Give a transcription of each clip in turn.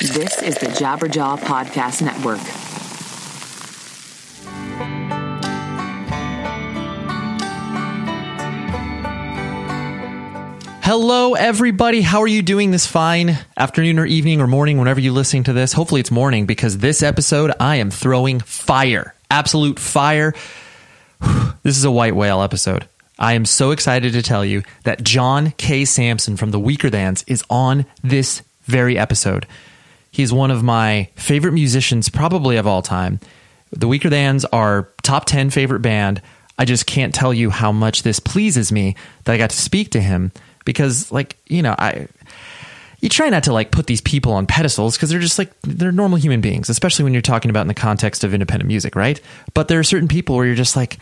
This is the Jabberjaw Podcast Network. Hello, everybody. How are you doing this fine afternoon or evening or morning, whenever you're listening to this? Hopefully, it's morning because this episode I am throwing fire. Absolute fire. This is a white whale episode. I am so excited to tell you that John K. Samson from the Weakerthans is on this very episode. He's one of my favorite musicians, probably of all time. The Weakerthans are top 10 favorite band. I just can't tell you how much this pleases me that I got to speak to him because, like, you know, I. You try not to like put these people on pedestals because they're just like they're normal human beings, especially when you're talking about in the context of independent music, right? But there are certain people where you're just like,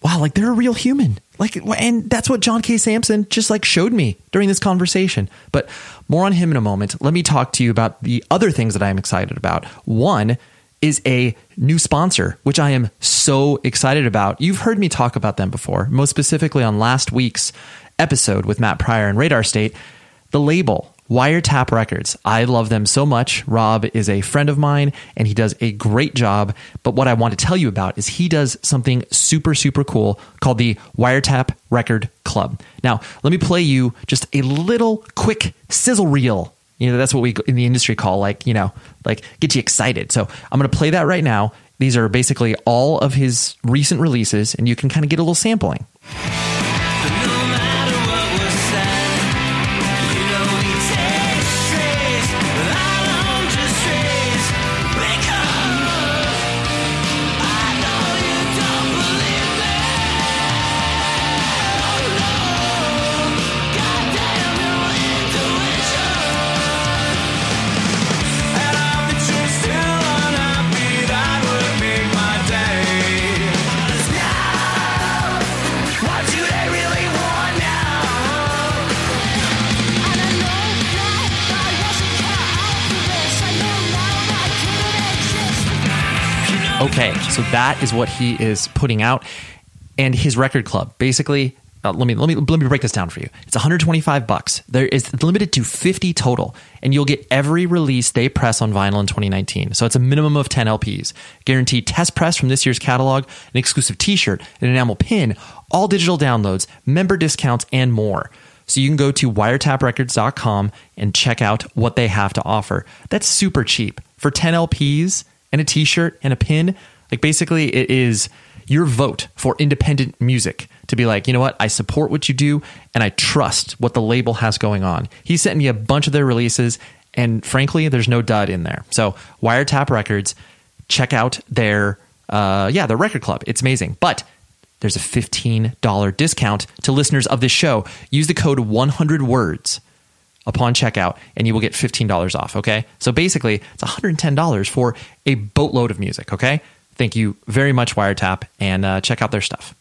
wow, like they're a real human. Like, and that's what John K. Samson just like showed me during this conversation. But more on him in a moment. Let me talk to you about the other things that I'm excited about. One is a new sponsor, which I am so excited about. You've heard me talk about them before, most specifically on last week's episode with Matt Pryor and Radar State. The label, Wiretap Records. I love them so much. Rob is a friend of mine and he does a great job. But what I want to tell you about is he does something super, super cool called the Wiretap Record Club. Now, let me play you just a little quick sizzle reel. You know, that's what we in the industry call like, you know, like get you excited. So I'm going to play that right now. These are basically all of his recent releases, and you can kind of get a little sampling. That is what he is putting out, and his record club basically. Uh, let me let me let me break this down for you. It's 125 bucks. There is limited to 50 total, and you'll get every release they press on vinyl in 2019. So it's a minimum of 10 LPs. Guaranteed test press from this year's catalog, an exclusive T-shirt, an enamel pin, all digital downloads, member discounts, and more. So you can go to wiretaprecords.com and check out what they have to offer. That's super cheap for 10 LPs and a t-shirt and a pin like basically it is your vote for independent music to be like, you know what, I support what you do and I trust what the label has going on. He sent me a bunch of their releases, and frankly, there's no dud in there. So, Wiretap Records, check out their, uh, yeah, their record club. It's amazing. But there's a $15 discount to listeners of this show. Use the code 100 words upon checkout and you will get $15 off, okay? So basically, it's $110 for a boatload of music, okay? Thank you very much, Wiretap, and uh, check out their stuff.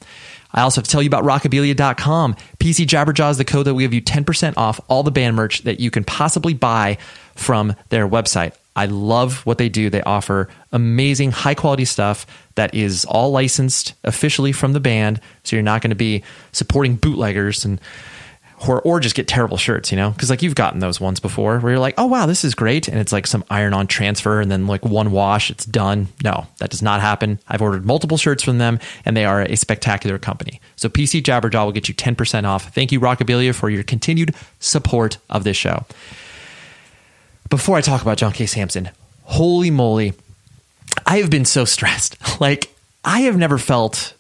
I also have to tell you about rockabilia.com. PC Jabberjaw is the code that will give you 10% off all the band merch that you can possibly buy from their website. I love what they do. They offer amazing, high quality stuff that is all licensed officially from the band. So you're not going to be supporting bootleggers and or, or just get terrible shirts, you know? Because like you've gotten those ones before where you're like, oh wow, this is great, and it's like some iron-on transfer, and then like one wash, it's done. No, that does not happen. I've ordered multiple shirts from them, and they are a spectacular company. So PC Jabberjaw will get you 10% off. Thank you, Rockabilia, for your continued support of this show. Before I talk about John K. Samson, holy moly, I have been so stressed. Like I have never felt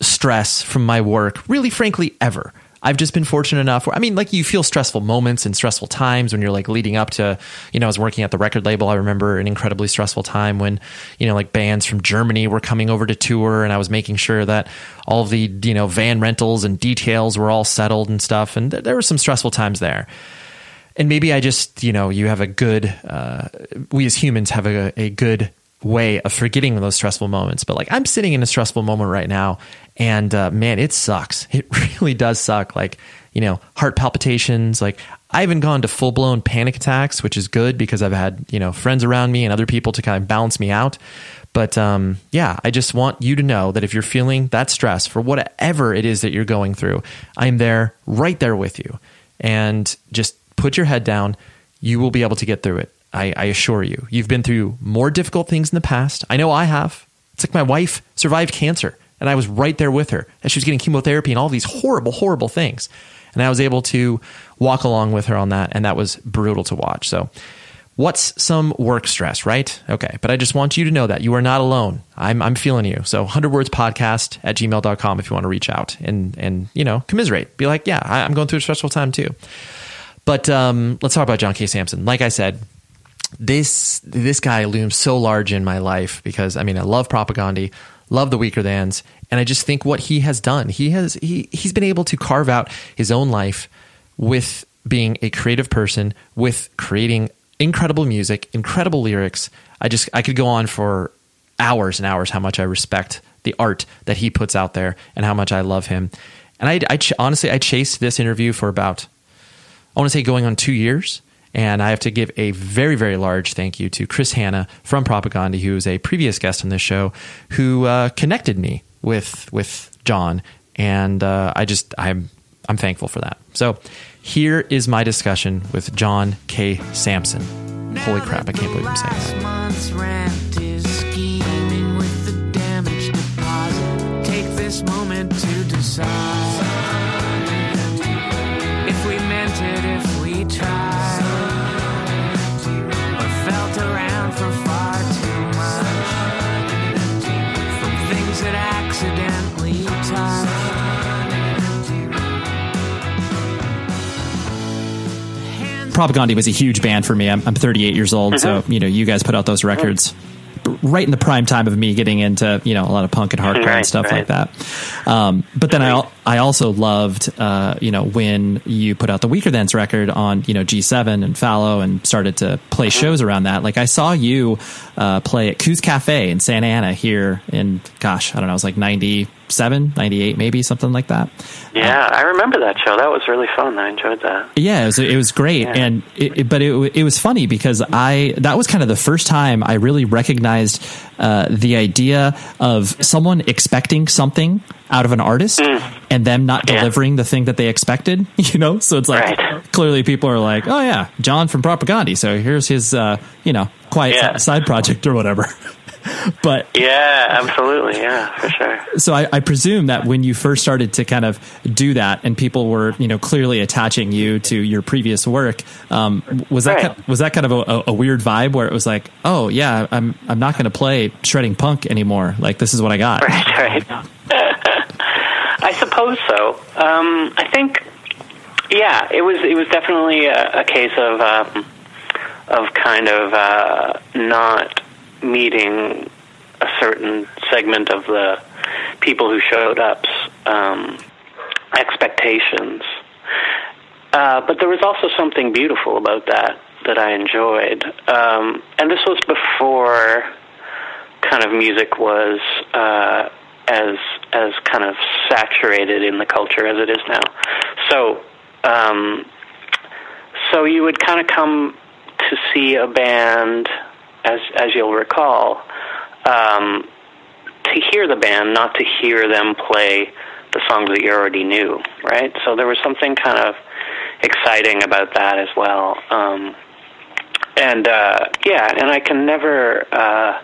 stress from my work, really, frankly, ever. I've just been fortunate enough where, I mean, like you feel stressful moments and stressful times when you're like leading up to, you know, I was working at the record label. I remember an incredibly stressful time when, you know, like bands from Germany were coming over to tour and I was making sure that all the, you know, van rentals and details were all settled and stuff. And th- there were some stressful times there. And maybe I just, you know, you have a good, uh, we as humans have a, a good way of forgetting those stressful moments. But like I'm sitting in a stressful moment right now and uh, man, it sucks. It really does suck. Like, you know, heart palpitations. Like, I haven't gone to full blown panic attacks, which is good because I've had, you know, friends around me and other people to kind of balance me out. But um, yeah, I just want you to know that if you're feeling that stress for whatever it is that you're going through, I'm there, right there with you. And just put your head down. You will be able to get through it. I, I assure you. You've been through more difficult things in the past. I know I have. It's like my wife survived cancer and I was right there with her as she was getting chemotherapy and all these horrible, horrible things. And I was able to walk along with her on that, and that was brutal to watch. So, what's some work stress, right? Okay, but I just want you to know that you are not alone. I'm, I'm feeling you. So, 100 words podcast at gmail.com if you want to reach out and, and you know, commiserate. Be like, yeah, I'm going through a stressful time too. But um, let's talk about John K. Samson. Like I said, this this guy looms so large in my life because I mean I love Propagandhi, love the Weakerthans, and I just think what he has done, he has he he's been able to carve out his own life with being a creative person, with creating incredible music, incredible lyrics. I just I could go on for hours and hours how much I respect the art that he puts out there and how much I love him. And I, I honestly I chased this interview for about I want to say going on two years. And I have to give a very, very large thank you to Chris Hannah from Propagandhi, who is a previous guest on this show, who uh, connected me with with John, and uh, I just I'm I'm thankful for that. So here is my discussion with John K. Samson. Holy crap! I can't believe I'm saying that. if we meant it, if we tried. Propagandhi was a huge band for me. I'm, I'm 38 years old, mm-hmm. so you know you guys put out those records right in the prime time of me getting into you know a lot of punk and hardcore right, and stuff right. like that. Um, but then I I also loved uh, you know when you put out the Weakerthans record on you know G7 and Fallow and started to play mm-hmm. shows around that. Like I saw you uh, play at Koo's Cafe in Santa Ana here in gosh I don't know it was like 97, 98 maybe something like that. Yeah, uh, I remember that show. That was really fun. I enjoyed that. Yeah, it was it was great, yeah. and it, it, but it it was funny because I that was kind of the first time I really recognized uh, the idea of someone expecting something out of an artist mm. and them not delivering yeah. the thing that they expected. You know, so it's like right. clearly people are like, oh yeah, John from Propagandhi. So here's his uh, you know quiet yeah. side project or whatever. but yeah, absolutely, yeah, for sure. So I, I, presume that when you first started to kind of do that, and people were you know clearly attaching you to your previous work, um, was that right. kind, was that kind of a, a, weird vibe where it was like, oh yeah, I'm I'm not going to play shredding punk anymore. Like this is what I got. Right, right. I suppose so. Um, I think, yeah, it was it was definitely a, a case of um, of kind of uh, not meeting a certain segment of the people who showed up's um, expectations. Uh, but there was also something beautiful about that that I enjoyed, um, and this was before kind of music was uh, as as kind of saturated in the culture as it is now. So, um, so you would kind of come to see a band, as as you'll recall, um, to hear the band, not to hear them play the songs that you already knew, right? So there was something kind of exciting about that as well. Um, and uh, yeah, and I can never, uh,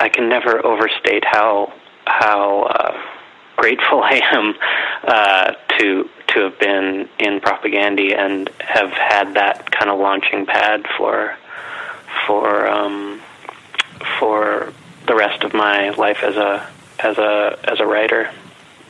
I can never overstate how how uh, grateful I am uh, to to have been in Propagandhi and have had that kind of launching pad for for um, for the rest of my life as a as a as a writer.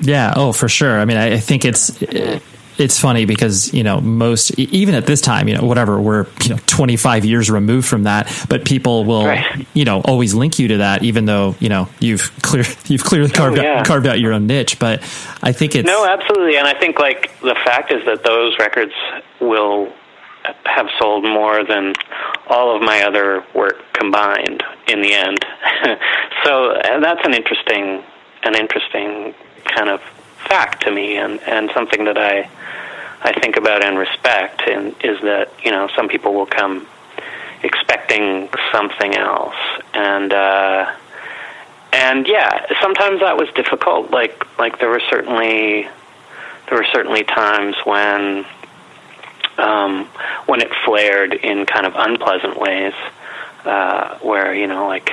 Yeah. Oh, for sure. I mean, I, I think it's. It, it's funny because you know most even at this time you know whatever we're you know 25 years removed from that but people will right. you know always link you to that even though you know you've clear you've clearly carved oh, yeah. out carved out your own niche but i think it's no absolutely and i think like the fact is that those records will have sold more than all of my other work combined in the end so that's an interesting an interesting kind of fact to me and and something that i I think about and respect, and is that you know some people will come expecting something else, and uh, and yeah, sometimes that was difficult. Like like there were certainly there were certainly times when um, when it flared in kind of unpleasant ways, uh, where you know like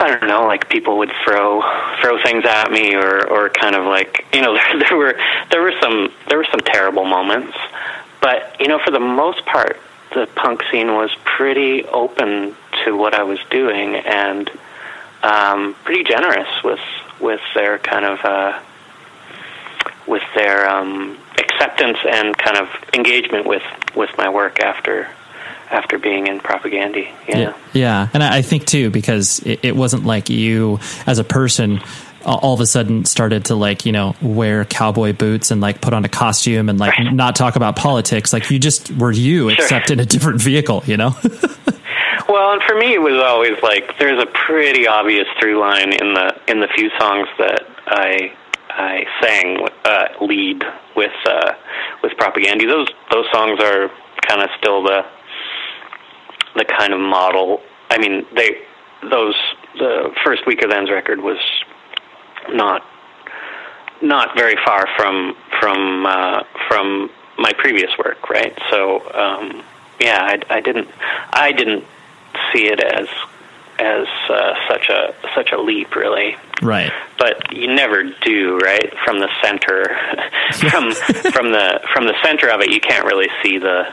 I don't know, like people would throw throw things at me, or or kind of like you know there, there were there were some there were some terrible moments, but you know for the most part the punk scene was pretty open to what I was doing and um, pretty generous with with their kind of uh, with their um, acceptance and kind of engagement with with my work after after being in Propagandhi. Yeah. yeah. yeah. And I think too, because it, it, wasn't like you as a person all of a sudden started to like, you know, wear cowboy boots and like put on a costume and like right. not talk about politics. Like you just were you, sure. except in a different vehicle, you know? well, and for me, it was always like, there's a pretty obvious through line in the, in the few songs that I, I sang uh, lead with, uh, with Propagandhi. Those, those songs are kind of still the, the kind of model. I mean, they those the first Weakerthans record was not not very far from from uh, from my previous work, right? So um, yeah, I, I didn't I didn't see it as as uh, such a such a leap, really. Right. But you never do, right? From the center, from from the from the center of it, you can't really see the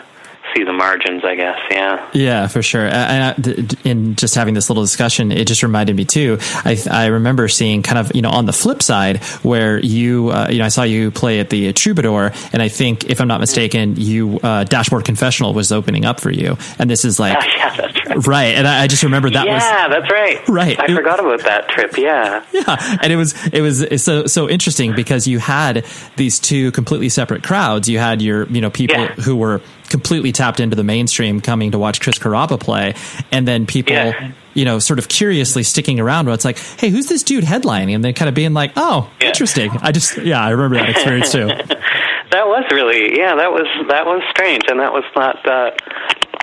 see the margins, I guess. Yeah. Yeah, for sure. And in just having this little discussion, it just reminded me too. I, I remember seeing kind of you know on the flip side where you uh, you know I saw you play at the Troubadour, and I think if I'm not mistaken, you uh, Dashboard Confessional was opening up for you, and this is like yeah, that's right. And I, I just remember that. Yeah, was, yeah, that's right. Right. I it, forgot about that trip. Yeah. Yeah, and it was it was so so interesting because you had these two completely separate crowds. You had your you know people yeah. who were completely tapped into the mainstream coming to watch Chris Carrabba play, and then people, yeah. you know, sort of curiously sticking around. Where it's like, hey, who's this dude headlining? And then kind of being like, oh, yeah. interesting. I just, yeah, I remember that experience too. that was really, yeah, that was that was strange, and that was not uh,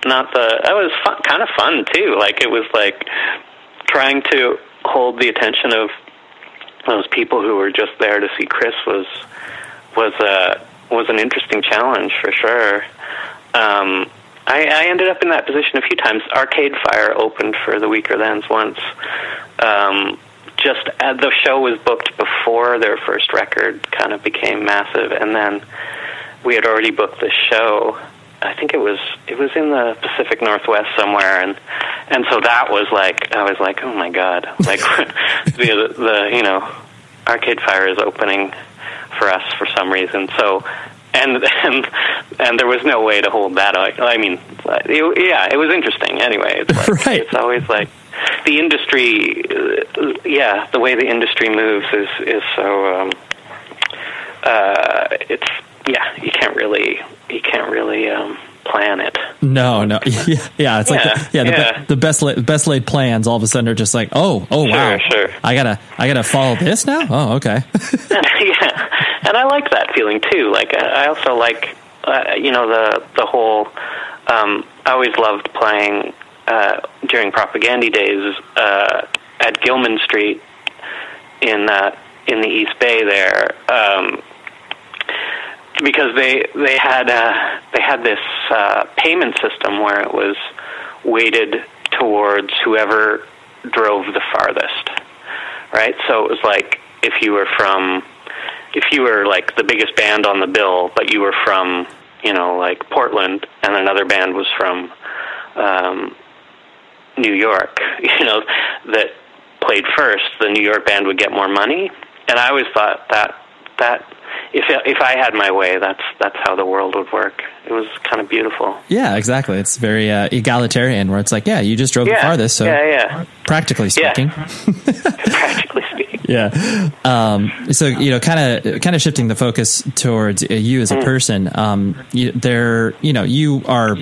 not the that was fun, kind of fun too. Like it was like trying to hold the attention of those people who were just there to see Chris was was uh was an interesting challenge for sure. Um, I, I ended up in that position a few times. Arcade Fire opened for the Weakerthans once. Um, just uh, the show was booked before their first record kind of became massive, and then we had already booked the show. I think it was it was in the Pacific Northwest somewhere, and and so that was like I was like, oh my god, like the the you know Arcade Fire is opening for us for some reason. So and and and there was no way to hold that. I mean, it, yeah, it was interesting. Anyway, it's like, Right. It's always like the industry. Yeah, the way the industry moves is is so. Um, uh, it's yeah, you can't really you can't really um, plan it. No, no, yeah, yeah it's like Yeah, the, yeah, the, yeah. Be- the best la- best laid plans all of a sudden are just like, oh, oh wow, Sure, sure. I gotta I gotta follow this now. Oh, okay, yeah, and I like that feeling too. Like I I also like, uh, you know, the the whole. Um, I always loved playing uh, during Propagandhi days uh, at Gilman Street in uh, in the East Bay there. Um, because they they had uh, they had this uh, payment system where it was weighted towards whoever drove the farthest, right? So it was like if you were from if you were like the biggest band on the bill, but you were from you know like Portland, and another band was from um, New York, you know that played first, the New York band would get more money, and I always thought that that if if I had my way, that's that's how the world would work. It was kind of beautiful. yeah, exactly. It's very uh, egalitarian, where it's like, yeah, you just drove Yeah, the farthest, so yeah, yeah. practically Yeah. speaking, Practically speaking. yeah. Um, so you know, kind of kind of shifting the focus towards uh, you as a person. Um, you, there, you know, you are.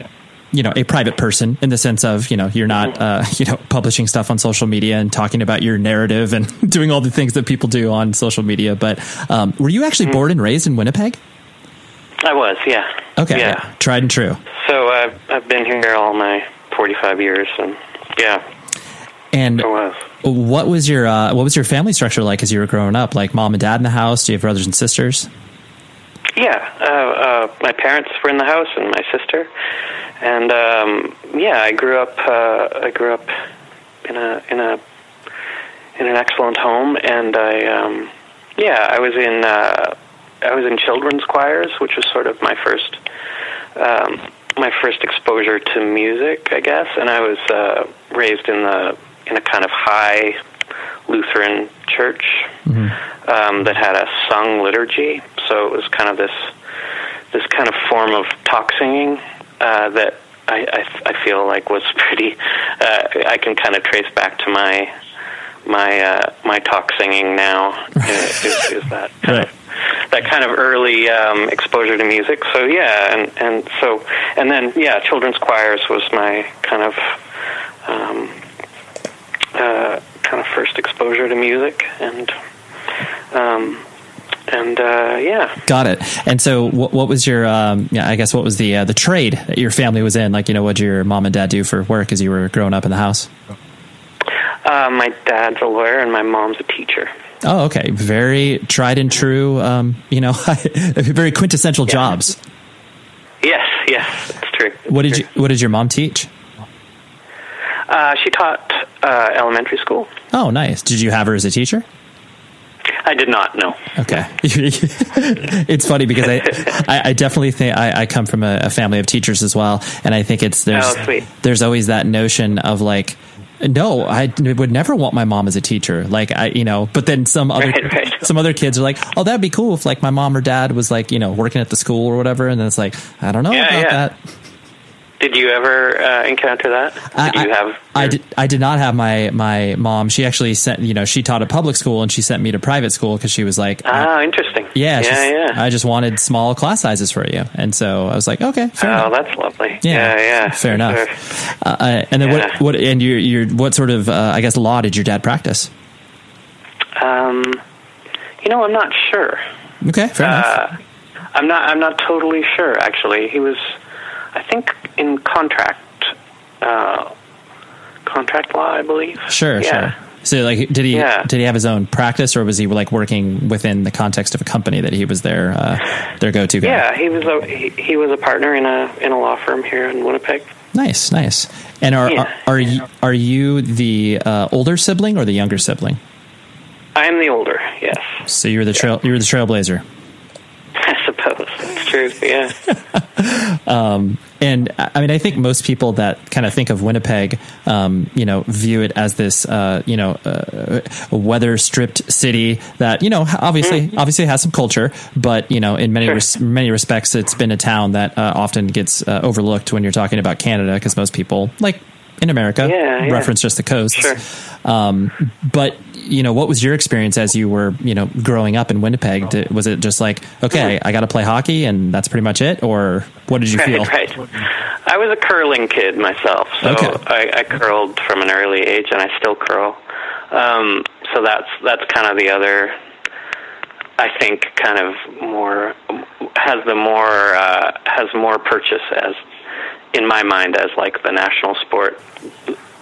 You know, a private person in the sense of you know you're not uh, you know publishing stuff on social media and talking about your narrative and doing all the things that people do on social media. But um, were you actually born and raised in Winnipeg? I was, yeah. Okay, Yeah. tried and true. So I've I've been here all my forty five years, and yeah, And was. what was your uh, what was your family structure like as you were growing up? Like mom and dad in the house? Do you have brothers and sisters? Yeah, uh, uh, my parents were in the house, and my sister, and um, yeah, I grew up. Uh, I grew up in a in a in an excellent home, and I um, yeah, I was in uh, I was in children's choirs, which was sort of my first um, my first exposure to music, I guess, and I was uh, raised in the in a kind of high Lutheran church um, that had a sung liturgy. So it was kind of this this kind of form of talk singing uh, that I, I, I feel like was pretty. Uh, I can kind of trace back to my my uh, my talk singing now. is, is, is that kind Right. of that kind of early um, exposure to music. So yeah, and and so and then yeah, children's choirs was my kind of um, uh, kind of first exposure to music, and um, and uh, yeah, Got it. And so, what, what was your? Um, yeah, I guess what was the uh, the trade that your family was in? Like, you know, what did your mom and dad do for work as you were growing up in the house? uh, my dad's a lawyer and my mom's a teacher. Oh, okay. Very tried and true. Um, you know, very quintessential jobs. Yes, yes, it's true. What did you? What did your mom teach? Uh, she taught uh, elementary school. Oh, nice. Did you have her as a teacher? I did not know. Okay. it's funny because I, I, I definitely think I, I come from a, a family of teachers as well. And I think it's, there's, Oh, there's always that notion of like, no, I would never want my mom as a teacher. Like I, you know, but then some other, Right, right. some other kids are like, oh, that'd be cool if like my mom or dad was like, you know, working at the school or whatever. And then it's like, I don't know Yeah, about yeah. that. Did you ever uh, encounter that? Did I, you have? I did. I did not have my my mom. She actually sent. You know, she taught at public school, and she sent me to private school because she was like, Ah, interesting. yeah, yeah, yeah. I just wanted small class sizes for you, and so I was like, okay, fair oh, enough. that's lovely. Yeah, Yeah, yeah. fair enough. sure. Uh, uh, and then Yeah. what? What? And your your what sort of uh, I guess law did your dad practice? Um, you know, I'm not sure. Okay, fair enough. Uh, I'm not. I'm not totally sure. Actually, he was. I think in contract. Uh, contract law, I believe. Sure, yeah. sure. So, like, did he Yeah. did he have his own practice, or was he like working within the context of a company that he was their uh, their go to guy? Yeah, he was a he, he was a partner in a in a law firm here in Winnipeg. Nice, nice. And are Yeah. are, are you are you the uh, older sibling or the younger sibling? I am the older, yes. So you're the trail you're the trailblazer. I suppose it's true. Yeah, And I mean, I think most people that kind of think of Winnipeg, um, you know, view it as this, uh, you know, uh, weather stripped city that, you know, obviously, obviously has some culture, but you know, in many Sure. res- many respects, it's been a town that uh, often gets uh, overlooked when you're talking about Canada because most people, like in America, Yeah, yeah. reference just the coast. Sure. Um, but you know, what was your experience as you were, you know, growing up in Winnipeg? Did, was it just like, okay, I got to play hockey and that's pretty much it, or what did you feel? right, right. I was a curling kid myself, so Okay. I, I curled from an early age, and I still curl. Um, so that's that's kind of the other. I think kind of more has the more uh, has more purchase as in my mind as like the national sport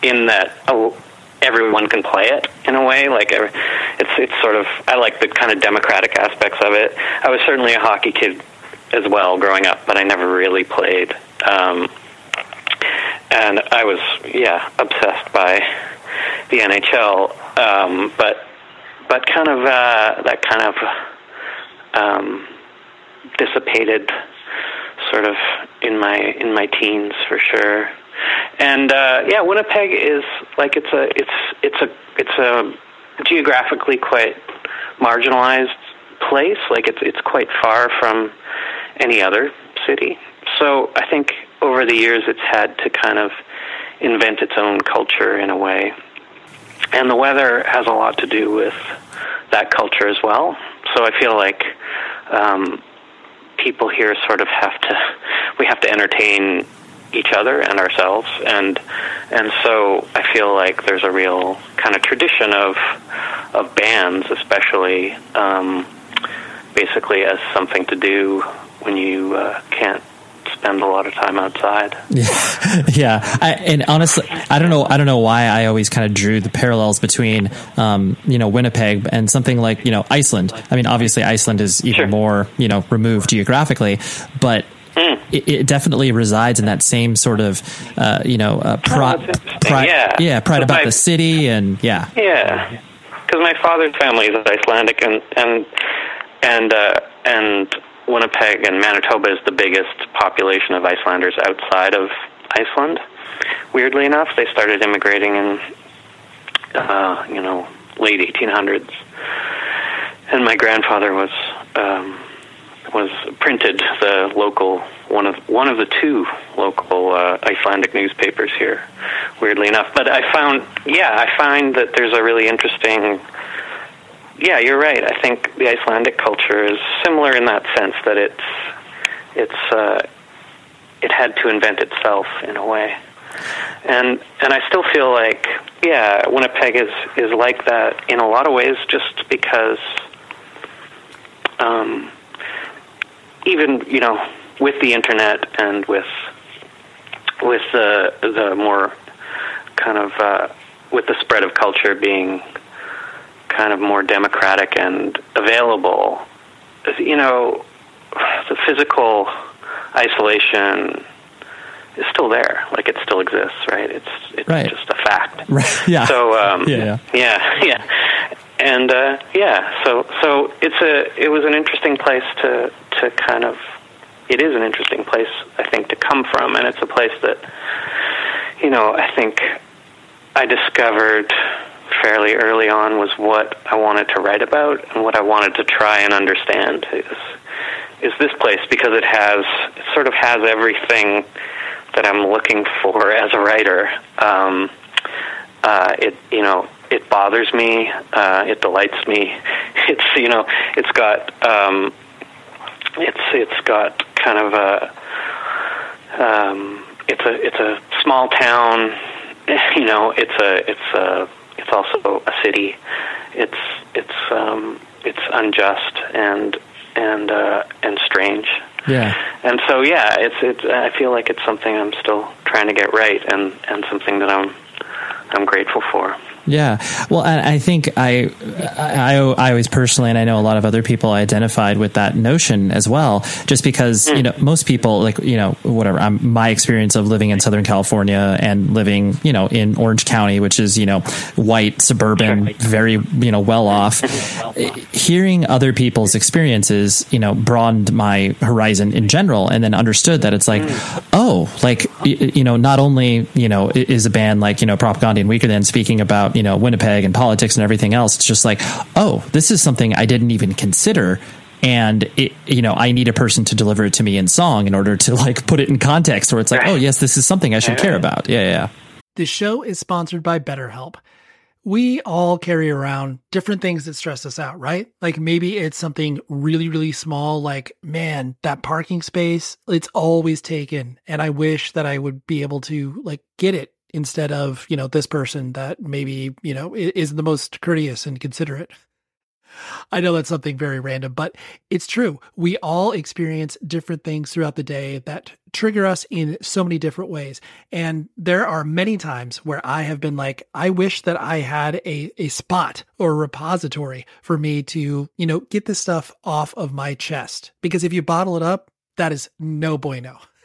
in that oh, everyone can play it in a way like it's it's sort of I like the kind of democratic aspects of it. I was certainly a hockey kid as well growing up, but I never really played. Um, and I was yeah obsessed by the NHL, um, but but kind of uh, that kind of um, dissipated sort of in my in my teens for sure. And uh, yeah, Winnipeg is like it's a it's it's a it's a geographically quite marginalized place. Like it's it's quite far from any other city. So I think over the years it's had to kind of invent its own culture in a way. And the weather has a lot to do with that culture as well. So I feel like um, people here sort of have to we have to entertain each other and ourselves and and so I feel like there's a real kind of tradition of of bands especially um, basically as something to do when you uh, can't spend a lot of time outside. yeah, I, and honestly, I don't know. I don't know why I always kind of drew the parallels between, um, you know, Winnipeg and something like you know Iceland. I mean, obviously Iceland is even Sure. more you know removed geographically, but. Hmm. It, it definitely resides in that same sort of, uh, you know, uh, Oh, pride, pride, Yeah. pride about my- the city, and yeah, Yeah, because my father's family is Icelandic, and and and uh, and Winnipeg and Manitoba is the biggest population of Icelanders outside of Iceland. Weirdly enough, they started immigrating in uh, you know late 1800s, and my grandfather was um, was printed the local one of one of the two local uh, Icelandic newspapers here. Weirdly enough, but I found yeah I find that there's a really interesting. Yeah, you're right. I think the Icelandic culture is similar in that sense that it's it's uh, it had to invent itself in a way, and and I still feel like yeah, Winnipeg is is like that in a lot of ways, just because. Um, even you know with the internet and with with the the more kind of uh, with the spread of culture being kind of more democratic and available, you know, the physical isolation is still there. Like it still exists, right? It's it's Right. just a fact. right, yeah, So um, Yeah, yeah. yeah, yeah, and uh, yeah. So so it's a it was an interesting place to to kind of it is an interesting place I think to come from, and it's a place that you know I think I discovered fairly early on was what I wanted to write about and what I wanted to try and understand is is this place because it has it sort of has everything that I'm looking for as a writer. Um, uh, it you know it bothers me. Uh, it delights me. It's you know it's got um, it's it's got kind of a um, it's a it's a small town. You know it's a it's a it's also a city. It's it's um, it's unjust and and uh, and strange. yeah. And so, yeah, it's it's. I feel like it's something I'm still trying to get right, and and something that I'm I'm grateful for. Yeah. Well, I think I, I, I always personally, and I know a lot of other people identified with that notion as well, just because, hmm. you know, most people like, you know, whatever, I'm, my experience of living in Southern California and living, you know, in Orange County, which is, you know, white, suburban, very, you know, well off, hearing other people's experiences, you know, broadened my horizon in general and then understood that it's like, hmm. oh, like, you know, not only, you know, is a band like, you know, Propagandhi and Weaker Than speaking about, you know, Winnipeg and politics and everything else. It's just like, oh, this is something I didn't even consider. And it, you know, I need a person to deliver it to me in song in order to like put it in context where it's like, oh, yes, this is something I should care about. Yeah, yeah. The show is sponsored by BetterHelp. We all carry around different things that stress us out, right? Like maybe it's something really, really small, like, man, that parking space, it's always taken. And I wish that I would be able to like get it instead of, you know, this person that maybe, you know, is the most courteous and considerate. I know that's something very random, but it's true. We all experience different things throughout the day that trigger us in so many different ways. And there are many times where I have been like, I wish that I had a, a spot or a repository for me to, you know, get this stuff off of my chest. Because if you bottle it up, that is no bueno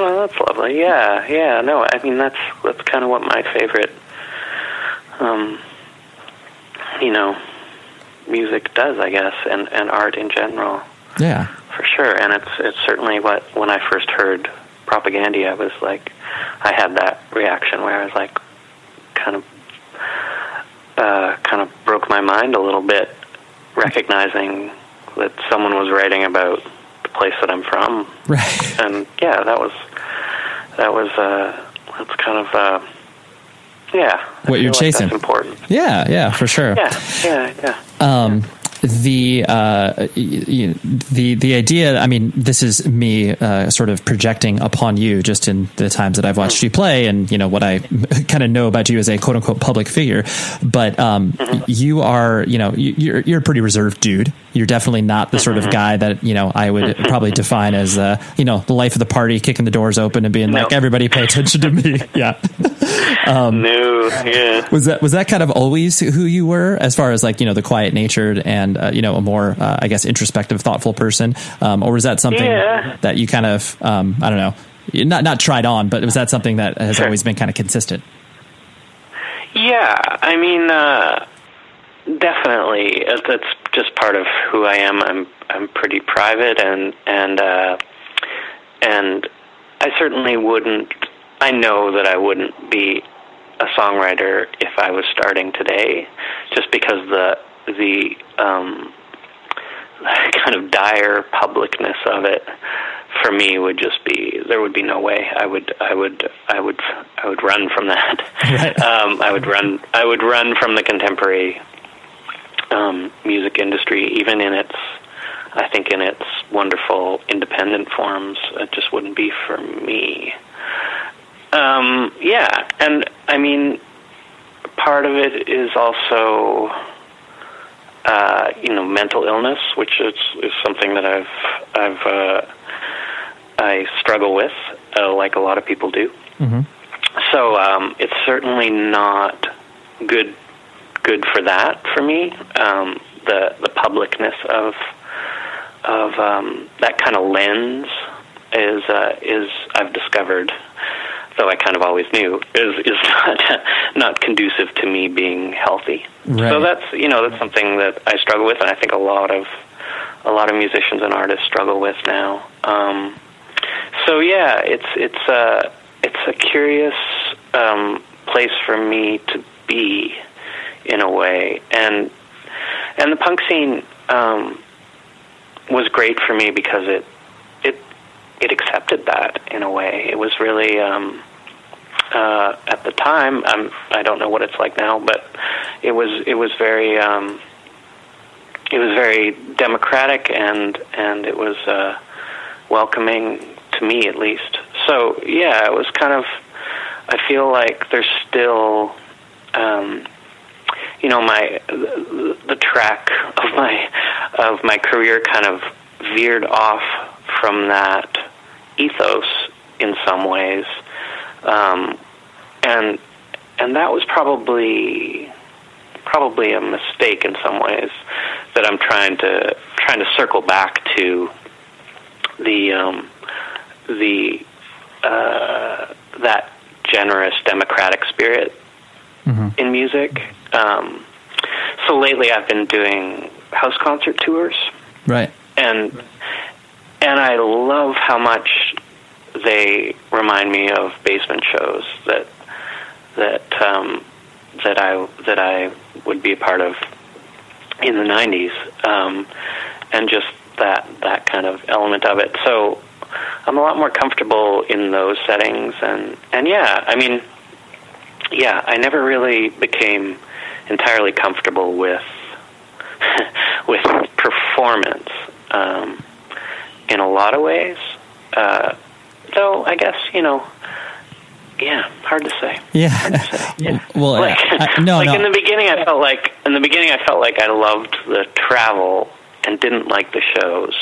Oh, that's lovely. Yeah, yeah. No, I mean that's that's kind of what my favorite, um, you know, music does, I guess, and and art in general. Yeah, for sure. And it's it's certainly what when I first heard Propagandhi, I was like, I had that reaction where I was like, kind of, uh, kind of broke my mind a little bit, recognizing that someone was writing about place that I'm from. Right. And yeah, that was that was uh that's kind of uh yeah. I What you're like chasing. Important. yeah, yeah, for sure. Yeah, yeah, yeah. um, the uh, the the idea. I mean, this is me uh, sort of projecting upon you, just in the times that I've watched you play, and you know what I kind of know about you as a quote unquote public figure. But um, you are, you know, you're you're a pretty reserved dude. You're definitely not the sort of guy that you know I would probably define as uh, you know the life of the party, kicking the doors open and being like, everybody pay attention to me. yeah. no, yeah. Was that was that kind of always who you were, as far as like you know the quiet natured and uh, you know a more uh, I guess introspective, thoughtful person, um, or was that something Yeah. that you kind of um, I don't know not not tried on, but was that something that has Sure. always been kind of consistent? Yeah, I mean, uh, definitely. That's just part of who I am. I'm I'm pretty private, and and uh, and I certainly wouldn't. I know that I wouldn't be a songwriter if I was starting today, just because the the um, kind of dire publicness of it for me would just be there would be no way I would I would I would I would run from that. Um, I would run I would run from the contemporary um, music industry, even in its I think in its wonderful independent forms. It just wouldn't be for me. Um, yeah, and I mean, part of it is also, uh, you know, mental illness, which is, is something that I've I've uh, I struggle with, uh, like a lot of people do. So um, it's certainly not good good for that for me. Um, the the publicness of of um, that kind of lens is uh, is I've discovered, though I kind of always knew, is is not not conducive to me being healthy. Right. So that's you know that's something that I struggle with, and I think a lot of a lot of musicians and artists struggle with now. Um, so yeah, it's it's a it's a curious um, place for me to be in a way, and and the punk scene um, was great for me because it it it accepted that in a way. It was really um, uh, at the time. I'm I don't know what it's like now, but it was it was very um, it was very democratic and and it was uh, welcoming to me at least. So yeah, it was kind of. I feel like there's still, um, you know, my the, track of my of my career kind of veered off from that ethos in some ways, um, and and that was probably probably a mistake in some ways that I'm trying to trying to circle back to the um, the uh, that generous democratic spirit in music. Um, so lately, I've been doing house concert tours, Right. and and I love how much they remind me of basement shows that that um, that I that I would be a part of in the '90s, um, and just that that kind of element of it. So I'm a lot more comfortable in those settings, and and yeah, I mean, yeah, I never really became entirely comfortable with with performance um, in a lot of ways. Uh, though I guess you know, yeah, hard to say. Yeah. Yeah. well, like, I- no, like no. in the beginning, I felt like in the beginning I felt like I loved the travel and didn't like the shows.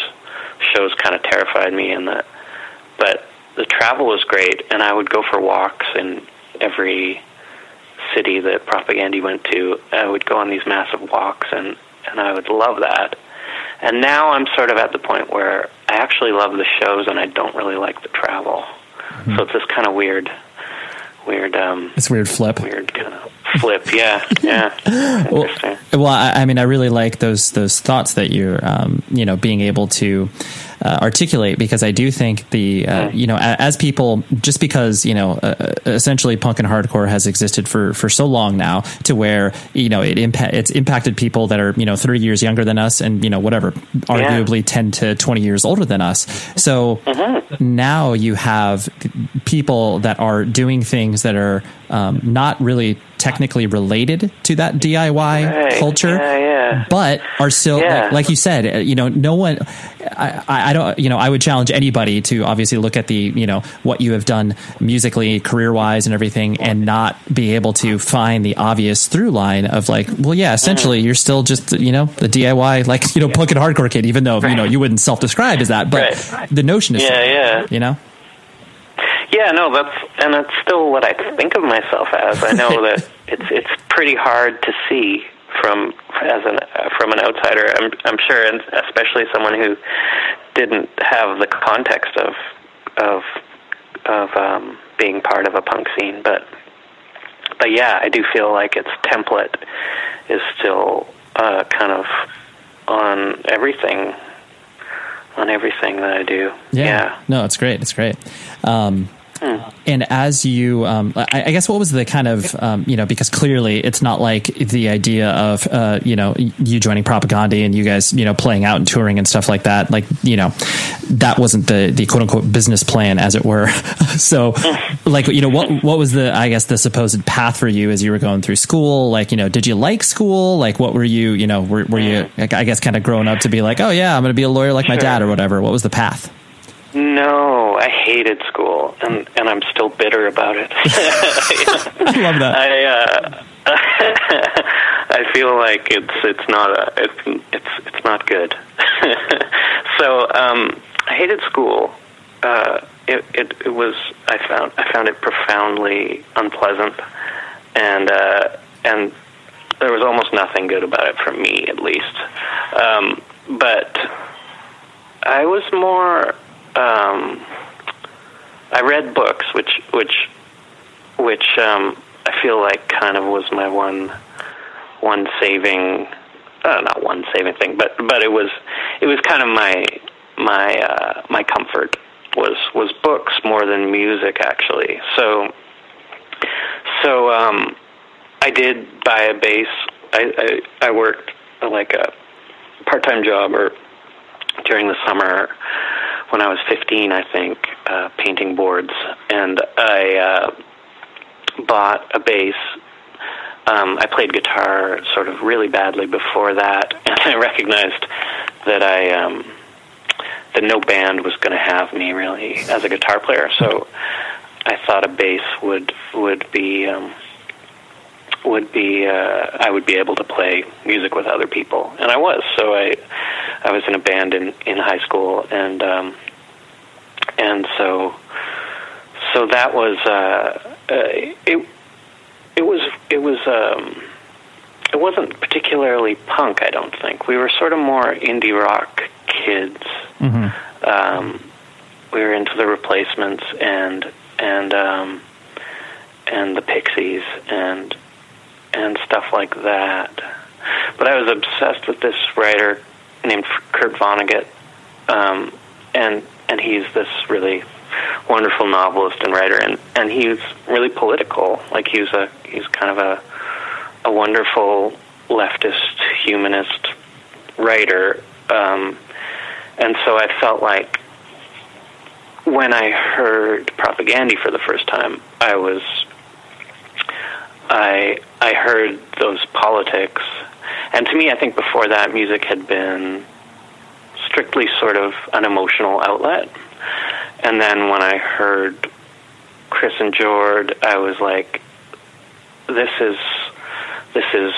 Shows kind of terrified me, and the but the travel was great, and I would go for walks in every city that Propagandhi went to. I would go on these massive walks, and and I would love that. And now I'm sort of at the point where I actually love the shows, and I don't really like the travel. So it's this kind of weird, weird, um, It's weird flip. weird kind of flip. Yeah, yeah. Interesting. Well, I, I mean, I really like those those thoughts that you're, um, you know, being able to uh, articulate because I do think the, uh, you know, as people, just because you know, uh, essentially punk and hardcore has existed for for so long now, to where you know it impact it's impacted people that are you know thirty years younger than us, and you know whatever, arguably ten to twenty years older than us. So now you have people that are doing things that are um, not really technically related to that DIY Right. culture, Yeah, yeah. but are still like, like you said. uh, You know, no one. I, I don't. You know, I would challenge anybody to obviously look at the you know what you have done musically, career wise, and everything, and not be able to find the obvious through line of like, well, yeah, essentially, you're still just you know the DIY like you know punk and hardcore kid, even though you know you wouldn't self describe as that, but Right. the notion is Yeah, yeah. you know. Yeah, no, that's and that's still what I think of myself as. I know that it's it's pretty hard to see from as an uh, from an outsider. I'm I'm sure, and especially someone who didn't have the context of of of um, being part of a punk scene, but but yeah, I do feel like its template is still uh, kind of on everything on everything that I do. Yeah. yeah. No, it's great. It's great. Um, Hmm. and as you, um, I, I guess, what was the kind of, um, you know, because clearly it's not like the idea of, uh, you know, you joining Propagandhi and you guys, you know, playing out and touring and stuff like that. Like, you know, that wasn't the the quote unquote business plan, as it were. so, like, you know, what what was the, I guess, the supposed path for you as you were going through school? Like, you know, did you like school? Like, what were you, you know, were, were you, I guess, kind of growing up to be like, oh yeah, I'm going to be a lawyer like my dad or whatever? What was the path? No, I hated school, and and I'm still bitter about it. I love that. I uh, I feel like it's it's not a it's it's it's not good. so um, I hated school. Uh, it, it it was I found I found it profoundly unpleasant, and uh, and there was almost nothing good about it for me, at least. Um, but I was more. Um, I read books, which which which um, I feel like kind of was my one one saving, uh, not one saving thing, but but it was it was kind of my my uh, my comfort was was books more than music actually. So so um, I did buy a bass. I I, I worked like a part time job or during the summer when I was 15, I think, uh, painting boards, and I uh, bought a bass. Um, I played guitar sort of really badly before that, and I recognized that I um, that no band was going to have me really as a guitar player. So I thought a bass would would be um, would be uh, I would be able to play music with other people, and I was. So I I was in a band in in high school, and um, and so so that was uh, uh, it. It was it was um, it wasn't particularly punk. I don't think we were sort of more indie rock kids. Um, we were into the Replacements and and um, and the Pixies and and stuff like that. But I was obsessed with this writer named Kurt Vonnegut, um, and and he's this really wonderful novelist and writer, and and he's really political. Like he's a he's kind of a a wonderful leftist humanist writer, um, and so I felt like when I heard Propagandhi for the first time, I was I I heard those politics, and to me, I think before that, music had been strictly sort of an emotional outlet. And then when I heard Chris and Jord, I was like, "This is this is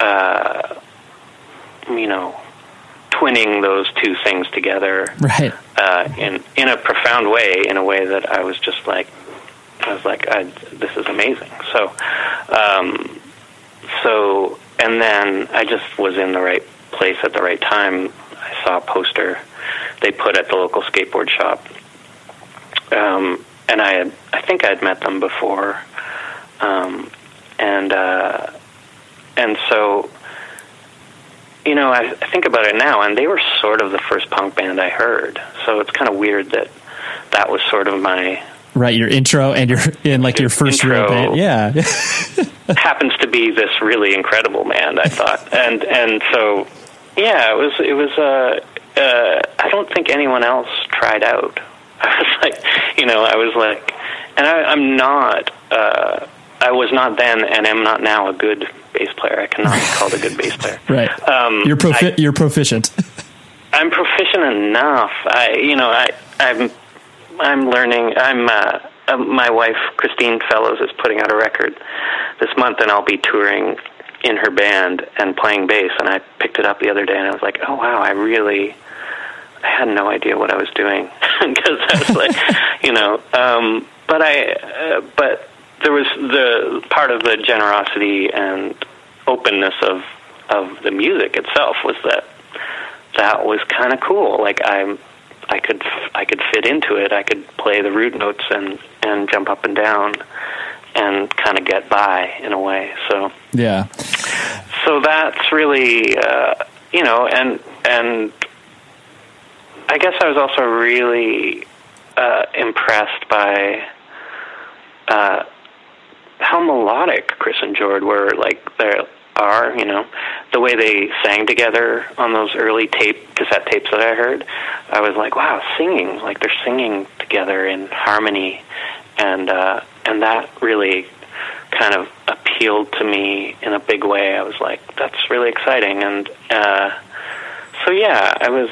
uh, you know twinning those two things together Right. uh, in in a profound way, in a way that I was just like, I was like, I, this is amazing. So, um, so, and then I just was in the right place at the right time. I saw a poster they put at the local skateboard shop, um, and I had, I think I had met them before, um, and uh, and so you know, I, I think about it now, and they were sort of the first punk band I heard. So it's kind of weird that that was sort of my Right. Your intro and your in like your first real Intro. band. Yeah. happens to be this really incredible band. I thought, and and so yeah, it was it was. Uh, uh, I don't think anyone else tried out. I was like, you know, I was like, and I, I'm not. Uh, I was not then, and am not now a good bass player. I cannot be called a good bass player. right. Um, you're profi- I- you're proficient. I'm proficient enough. I, you know, I, I'm, I'm learning. I'm. Uh, uh, my wife Christine Fellows is putting out a record this month, and I'll be touring in her band and playing bass. And I picked it up the other day, and I was like, oh wow, I really. I had no idea what I was doing because I was like, you know, um, but I, uh, but there was the part of the generosity and openness of of the music itself was that that was kind of cool. Like I'm, I could I could fit into it. I could play the root notes and and jump up and down and kind of get by in a way. So yeah. So that's really uh, you know, and and I guess I was also really uh, impressed by uh, how melodic Chris and Jord were. Like they are, you know, the way they sang together on those early tape cassette tapes that I heard. I was like, wow, singing like they're singing together in harmony, and uh, and that really kind of appealed to me in a big way. I was like, that's really exciting, and uh, so yeah, I was.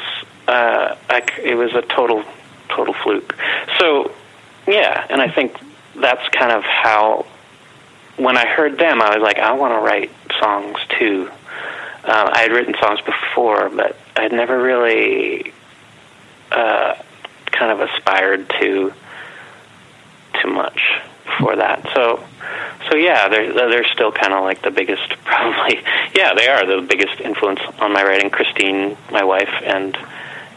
Uh, I, it was a total, total fluke. So, yeah, and I think that's kind of how. When I heard them, I was like, I want to write songs too. Uh, I had written songs before, but I'd never really uh, kind of aspired to too much before that. So, so yeah, they're they're still kind of like the biggest, probably. Yeah, they are the biggest influence on my writing. Christine, my wife, and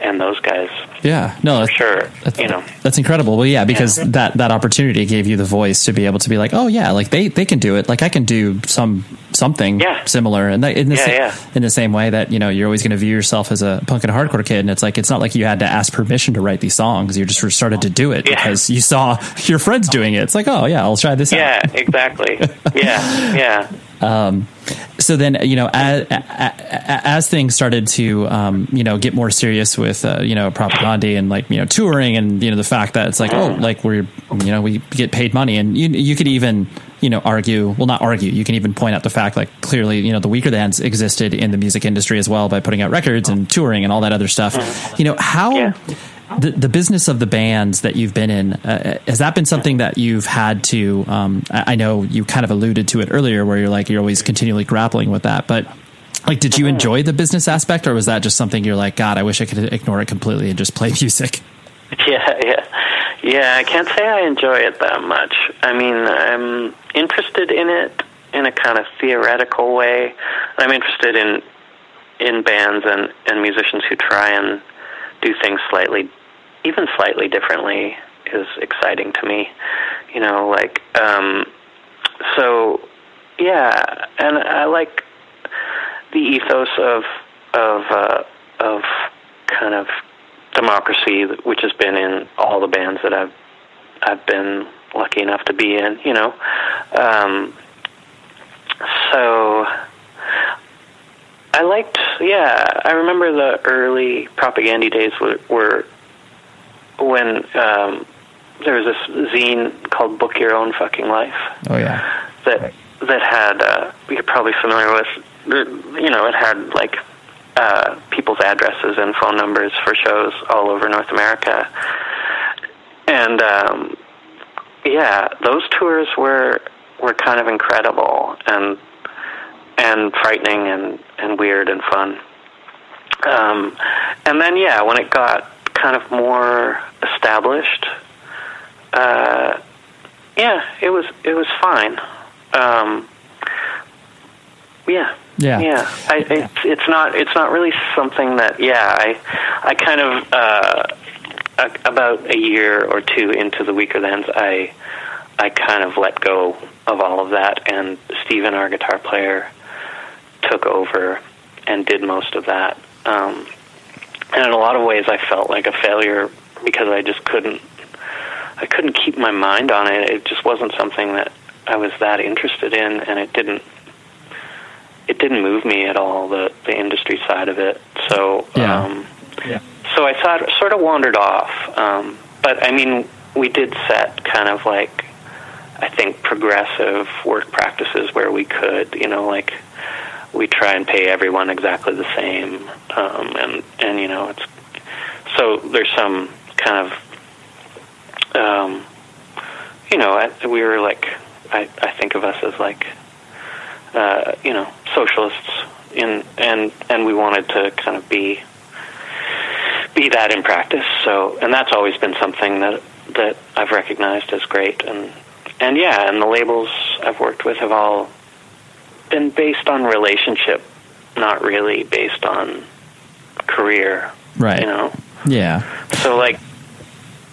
and those guys. Yeah, no, that's, sure. That's, you know, that's incredible. Well, yeah, because yeah. that that opportunity gave you the voice to be able to be like, oh yeah, like they they can do it. Like I can do some something yeah. similar, and in the yeah, sa- yeah. in the same way that you know you're always going to view yourself as a punk and hardcore kid, and it's like it's not like you had to ask permission to write these songs. You just started to do it because you saw your friends doing it. It's like, oh yeah, I'll try this out. yeah, exactly. yeah, yeah. Um, so then, you know, as, as things started to, um, you know, get more serious with, uh, you know, Propagandhi and like, you know, touring and, you know, the fact that it's like, oh, like we're, you know, we get paid money and you, you could even, you know, argue, well, not argue, you can even point out the fact like clearly, you know, the Weakerthans existed in the music industry as well by putting out records and touring and all that other stuff. You know, how, the, the business of the bands that you've been in uh, has that been something that you've had to um, I, I know you kind of alluded to it earlier where you're like you're always continually grappling with that but like did you enjoy the business aspect or was that just something you're like god i wish i could ignore it completely and just play music Yeah, yeah, yeah. I can't say I enjoy it that much. I mean, I'm interested in it in a kind of theoretical way. I'm interested in in bands and and musicians who try and do things slightly, even slightly differently, is exciting to me. You know, like um, so. Yeah, and I like the ethos of of uh, of kind of democracy, which has been in all the bands that I've I've been lucky enough to be in. You know, um, so I liked. Yeah, I remember the early Propagandhi days were, were when um, there was this zine called "Book Your Own Fucking Life." oh yeah that that had uh, you're probably familiar with. You know, it had like uh, people's addresses and phone numbers for shows all over North America, and um, yeah, those tours were were kind of incredible and and frightening and and weird and fun. Um, and then yeah, when it got kind of more established, uh, yeah, it was it was fine. Um, yeah. Yeah. Yeah. I, it's it's not it's not really something that yeah I I kind of uh, about a year or two into the Weakerthans I I kind of let go of all of that and Steven our guitar player took over and did most of that um, and in a lot of ways I felt like a failure because I just couldn't I couldn't keep my mind on it it just wasn't something that I was that interested in and it didn't it didn't move me at all the the industry side of it so Yeah. um Yeah. so I thought sort of wandered off um but I mean we did set kind of like I think progressive work practices where we could you know like we try and pay everyone exactly the same um and and you know it's so there's some kind of um you know I, we were like I I think of us as like uh, you know, socialists in and and we wanted to kind of be be that in practice. So, and that's always been something that that I've recognized as great. And and yeah, and the labels I've worked with have all been based on relationship, not really based on career. Right. You know. Yeah. So like,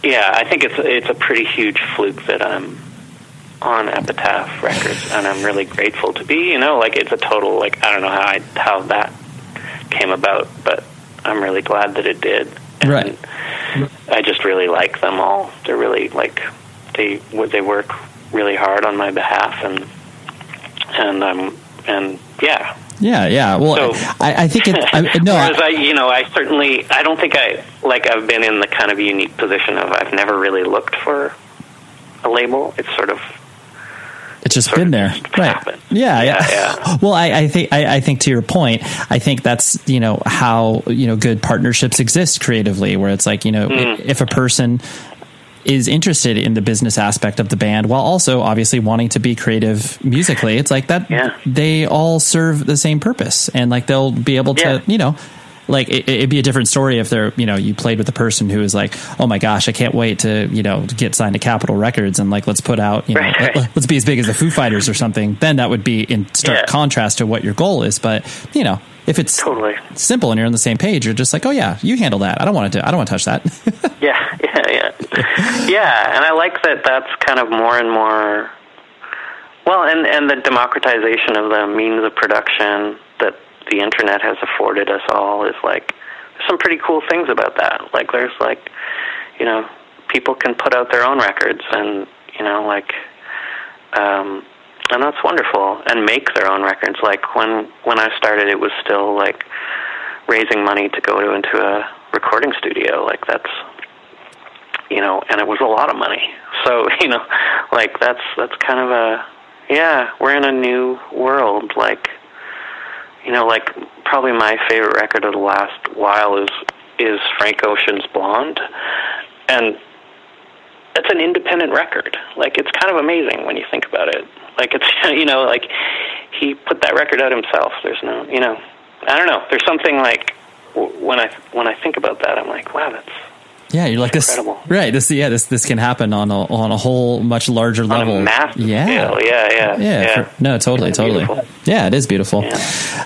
yeah, I think it's it's a pretty huge fluke that I'm on Epitaph Records, and I'm really grateful to be. You know, like it's a total like I don't know how I how that came about, but I'm really glad that it did. And Right. I just really like them all. They're really like they they work really hard on my behalf, and and um and yeah. Yeah, yeah. Well, So- I, I think it. I, no, Whereas I, you know, I certainly, I don't think I like. I've been in the kind of unique position of I've never really looked for a label. It's sort of it's just been there, right? Yeah, yeah. Yeah, yeah. Well, I, I think I, I think to your point, I think that's you know how you know good partnerships exist creatively, where it's like you know Mm. if a person is interested in the business aspect of the band while also obviously wanting to be creative musically it's like that Yeah. they all serve the same purpose and like they'll be able to Yeah. you know like it, it'd be a different story if they're you know you played with a person who is like oh my gosh i can't wait to you know get signed to capitol records and like let's put out you know Right. let- let's be as big as the foo fighters or something then that would be in stark Yeah. contrast to what your goal is but you know if it's Totally. simple and you're on the same page you're just like oh yeah you handle that i don't want to Do, i don't want to touch that Yeah, yeah, yeah, yeah. And I like that. That's kind of more and more. Well, and and the democratization of the means of production that the internet has afforded us all is like there's some pretty cool things about that. Like there's like, you know, people can put out their own records and you know like, um, and that's wonderful. And make their own records. Like when when I started, it was still like raising money to go to into a recording studio. Like that's you know, and it was a lot of money. So, you know, like that's that's kind of a yeah, we're in a new world like you know, like probably my favorite record of the last while is is Frank Ocean's Blonde. And it's an independent record. Like it's kind of amazing when you think about it. Like it's you know, like he put that record out himself. There's no, you know, I don't know. There's something like when I when I think about that, I'm like, wow, that's Yeah, you're like this, Incredible. right? This, yeah, this this can happen on a on a whole much larger on level. yeah, scale. Yeah, yeah, yeah, for- no, totally, totally. beautiful. Yeah, it is beautiful.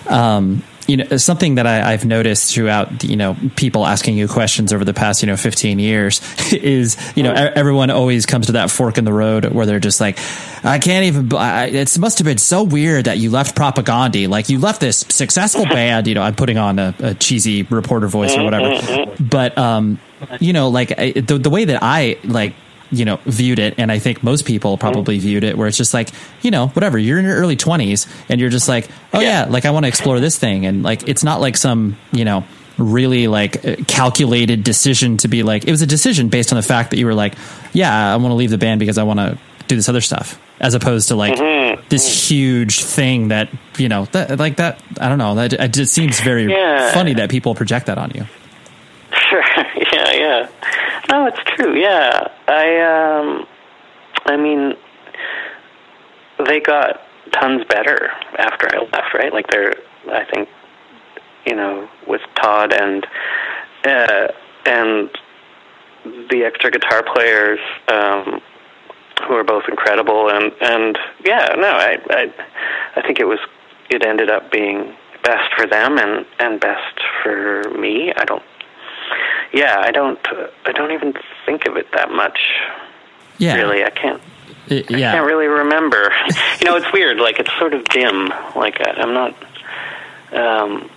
Um, you know, something that I, I've noticed throughout, you know, people asking you questions over the past, you know, 15 years is, you know, e- everyone always comes to that fork in the road where they're just like, I can't even, I, it must have been so weird that you left Propagandhi. Like you left this successful band, you know, I'm putting on a, a cheesy reporter voice or whatever. But, um, you know, like I, the, the way that I like, you know, viewed it, and I think most people probably mm-hmm. viewed it, where it's just like, you know, whatever. You're in your early twenties, and you're just like, oh yeah, like I want to explore this thing, and like it's not like some, you know, really like uh, calculated decision to be like. It was a decision based on the fact that you were like, yeah, I want to leave the band because I want to do this other stuff, as opposed to like mm-hmm. this mm-hmm. huge thing that you know, that like that. I don't know. That it just seems very Yeah. funny that people project that on you. Sure. yeah, yeah. No, it's true. Yeah. I um I mean they got tons better after I left, right? Like they're I think you know, with Todd and uh and the extra guitar players um who are both incredible and and yeah, no, I I I think it was it ended up being best for them and and best for me. I don't yeah, I don't. I don't even think of it that much. Yeah, Really, I can't. It- I can't really remember. you know, it's weird. Like it's sort of dim. Like I, I'm not. Um,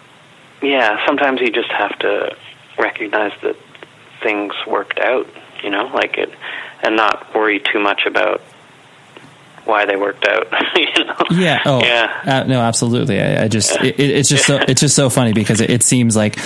yeah, sometimes you just have to recognize that things worked out. You know, like it, and not worry too much about why they worked out. you know. Yeah. Oh, Yeah. Uh, no, absolutely. I, I just, it, it- it's just, so, it's just so funny because it, it seems like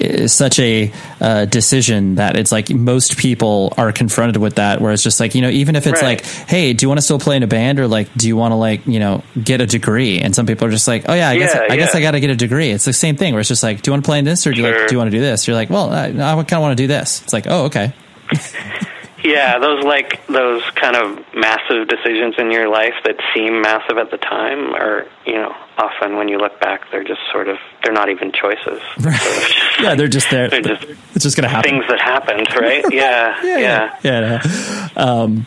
it's such a uh, decision that it's like most people are confronted with that, where it's just like you know, even if it's Right. like, hey, do you want to still play in a band, or like, do you want to like you know get a degree? And some people are just like, oh yeah, I guess, Yeah, I guess yeah. I got to get a degree. It's the same thing where it's just like, do you want to play in this, or do you like, do you want to do this? You're like, well, I, I kind of want to do this. It's like, oh, okay. Yeah, those like those kind of massive decisions in your life that seem massive at the time are, you know, often when you look back, they're just sort of they're not even choices. Right. Yeah, they're just there. They're just It's just gonna happen. things that happened, right? Yeah, yeah. yeah. yeah. Um,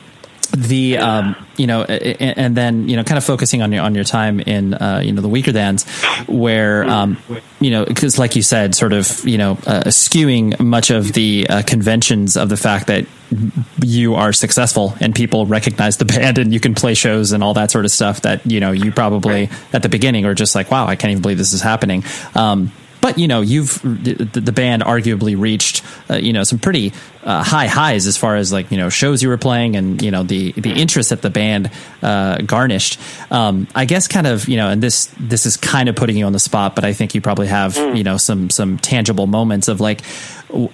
the um, you know and, and, then you know kind of focusing on your on your time in uh, you know the Weakerthans where um, you know because like you said sort of you know uh, skewing much of the uh, conventions of the fact that you are successful and people recognize the band and you can play shows and all that sort of stuff that you know you probably at the beginning are just like wow I can't even believe this is happening. Um, but you know, you've the, the band arguably reached uh, you know some pretty uh, high highs as far as like you know shows you were playing and you know the the interest that the band uh, garnished. Um, I guess kind of you know, and this this is kind of putting you on the spot, but I think you probably have mm. you know some some tangible moments of like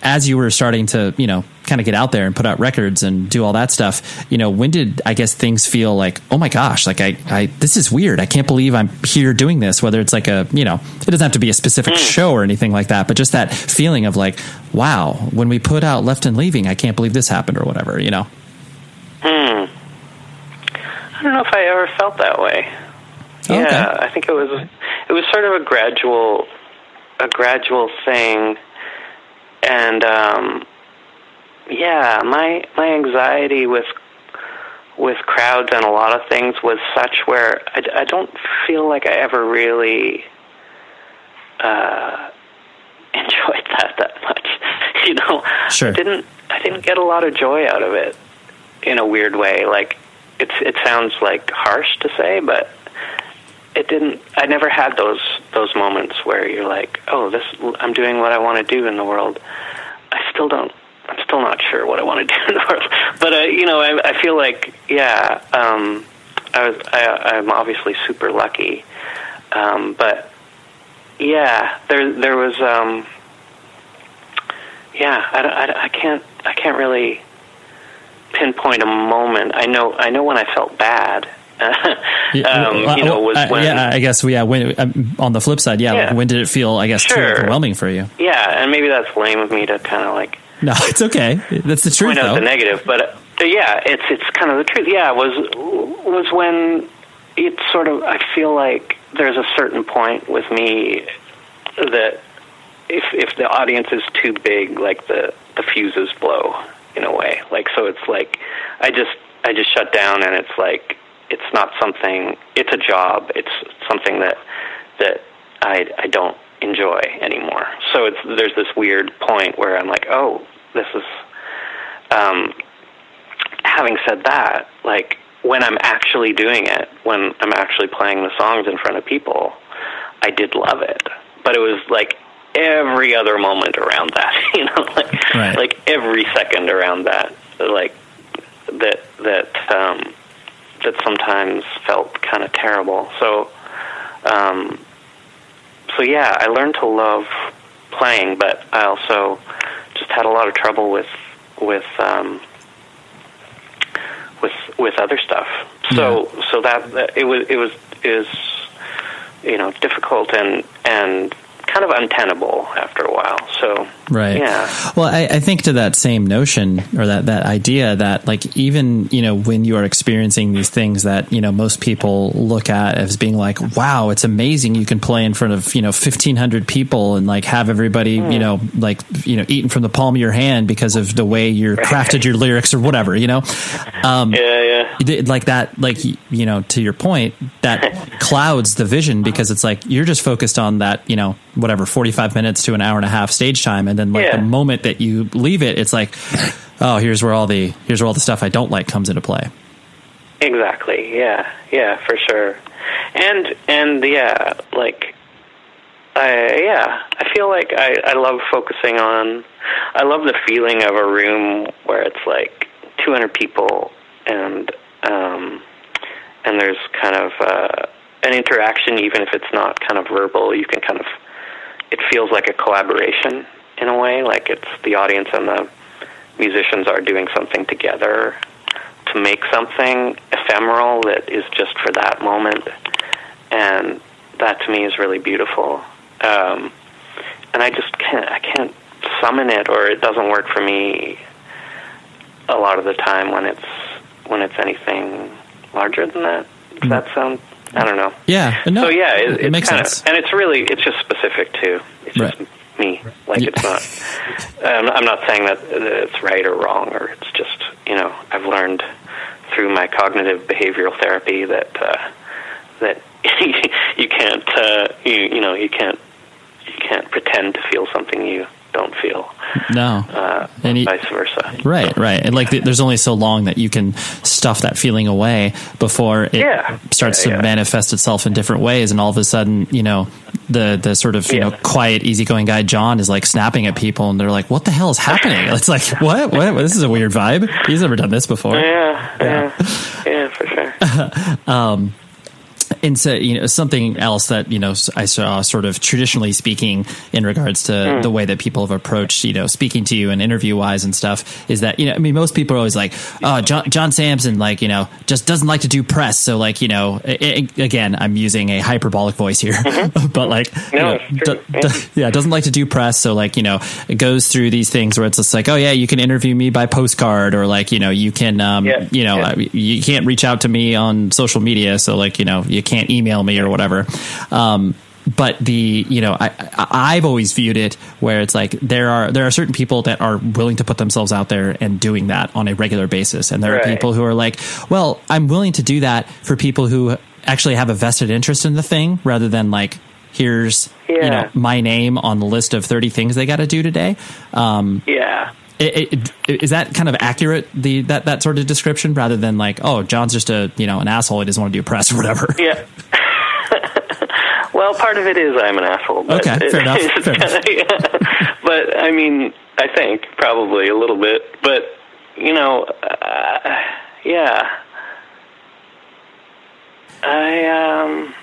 as you were starting to you know kind of get out there and put out records and do all that stuff, you know, when did I guess things feel like, oh my gosh, like I, I this is weird. I can't believe I'm here doing this. Whether it's like a, you know, it doesn't have to be a specific mm. show or anything like that, but just that feeling of like, wow, when we put out Left and Leaving, I can't believe this happened or whatever, you know. Hmm. I don't know if I ever felt that way. Oh, yeah. I think it was it was sort of a gradual a gradual thing, and um, yeah, my my anxiety with with crowds and a lot of things was such where I, I don't feel like I ever really uh, enjoyed that that. you know, sure. I didn't I didn't get a lot of joy out of it in a weird way. Like it's it sounds like harsh to say, but it didn't. I never had those those moments where you're like, oh, this I'm doing what I want to do in the world. I still don't I'm still not sure what I want to do in the world. But uh, you know, I, I feel like yeah, um, I was I, I'm obviously super lucky, um, but yeah, there there was um, yeah, I, I, I can't I can't really pinpoint a moment. I know I know when I felt bad. um, you know, was when, yeah, I guess yeah. When um, on the flip side, yeah, yeah. Like when did it feel? I guess sure. too overwhelming for you. Yeah, and maybe that's lame of me to kind of like no, it's okay. That's the truth. Point out though. the negative, but uh, yeah, it's it's kind of the truth. Yeah, was was when it sort of I feel like there's a certain point with me that if if the audience is too big, like the the fuses blow in a way. Like so, it's like I just I just shut down, and it's like it's not something. It's a job. It's something that that I I don't enjoy anymore. So it's there's this weird point where I'm like, oh, this is. Um, having said that, like when I'm actually doing it, when I'm actually playing the songs in front of people, I did love it. But it was like every other moment around that, you know, like Right. like every second around that, like that that um, that sometimes felt kind of terrible. So, um, so yeah, I learned to love playing, but I also just had a lot of trouble with with um, with with other stuff. So so that, that it was it was is you know difficult and and kind of untenable after a while. So Right. yeah. Well, I, I think to that same notion or that, that idea that like even, you know, when you are experiencing these things that, you know, most people look at as being like, wow, it's amazing. You can play in front of, you know, 1500 people and like have everybody, you know, like, you know, eating from the palm of your hand because of the way you're crafted your lyrics or whatever, you know? Um, yeah, yeah. like that like you know to your point that clouds the vision because it's like you're just focused on that you know whatever 45 minutes to an hour and a half stage time and then like Yeah. the moment that you leave it it's like oh here's where all the here's where all the stuff i don't like comes into play Exactly. Yeah. Yeah, for sure. And and yeah, like I yeah, I feel like I I love focusing on I love the feeling of a room where it's like 200 people and um and there's kind of uh an interaction even if it's not kind of verbal, you can kind of it feels like a collaboration in a way, like it's the audience and the musicians are doing something together to make something ephemeral that is just for that moment, and that to me is really beautiful. Um, and I just can't I can't summon it, or it doesn't work for me a lot of the time when it's when it's anything larger than that. Does that sound? I don't know. yeah no so yeah, it, it it's makes sense Of, and it's really it's just specific to it's Right. just me. Like it's not. Um, I'm not saying that it's right or wrong, or it's just you know I've learned through my cognitive behavioral therapy that uh, that you can't uh, you you know you can't you can't pretend to feel something you don't feel. no Uh, And vice versa. right right and like there's only so long that you can stuff that feeling away before it Yeah. starts Yeah, to yeah. manifest itself in different ways and all of a sudden you know the the sort of you know quiet easygoing guy john is like snapping at people and they're like what the hell is happening it's like what what this is a weird vibe he's never done this before Yeah, yeah, yeah, for sure. and so you know something else that you know I saw sort of traditionally speaking in regards to the way that people have approached you know speaking to you and interview wise and stuff is that you know I mean most people are always like oh John, John Samson like you know just doesn't like to do press so like you know i i again I'm using a hyperbolic voice here but like you know, d- d- yeah doesn't like to do press so like you know it goes through these things where it's just like oh yeah you can interview me by postcard or like you know you can um Yeah, you know yeah. You can't reach out to me on social media so like you know you can't email me or whatever. Um but the you know I, I've always viewed it where it's like there are there are certain people that are willing to put themselves out there and doing that on a regular basis. And there are people who are like well I'm willing to do that for people who actually have a vested interest in the thing rather than like here's you know my name on the list of 30 things they got to do today. Um Yeah. It, it, is that kind of accurate the that that sort of description rather than like oh John's just a you know an asshole he doesn't want to do press or whatever Yeah. well, part of it is I'm an asshole. But Okay, fair enough, fair kinda- yeah. But I mean, I think probably a little bit. But you know, uh, yeah. I um.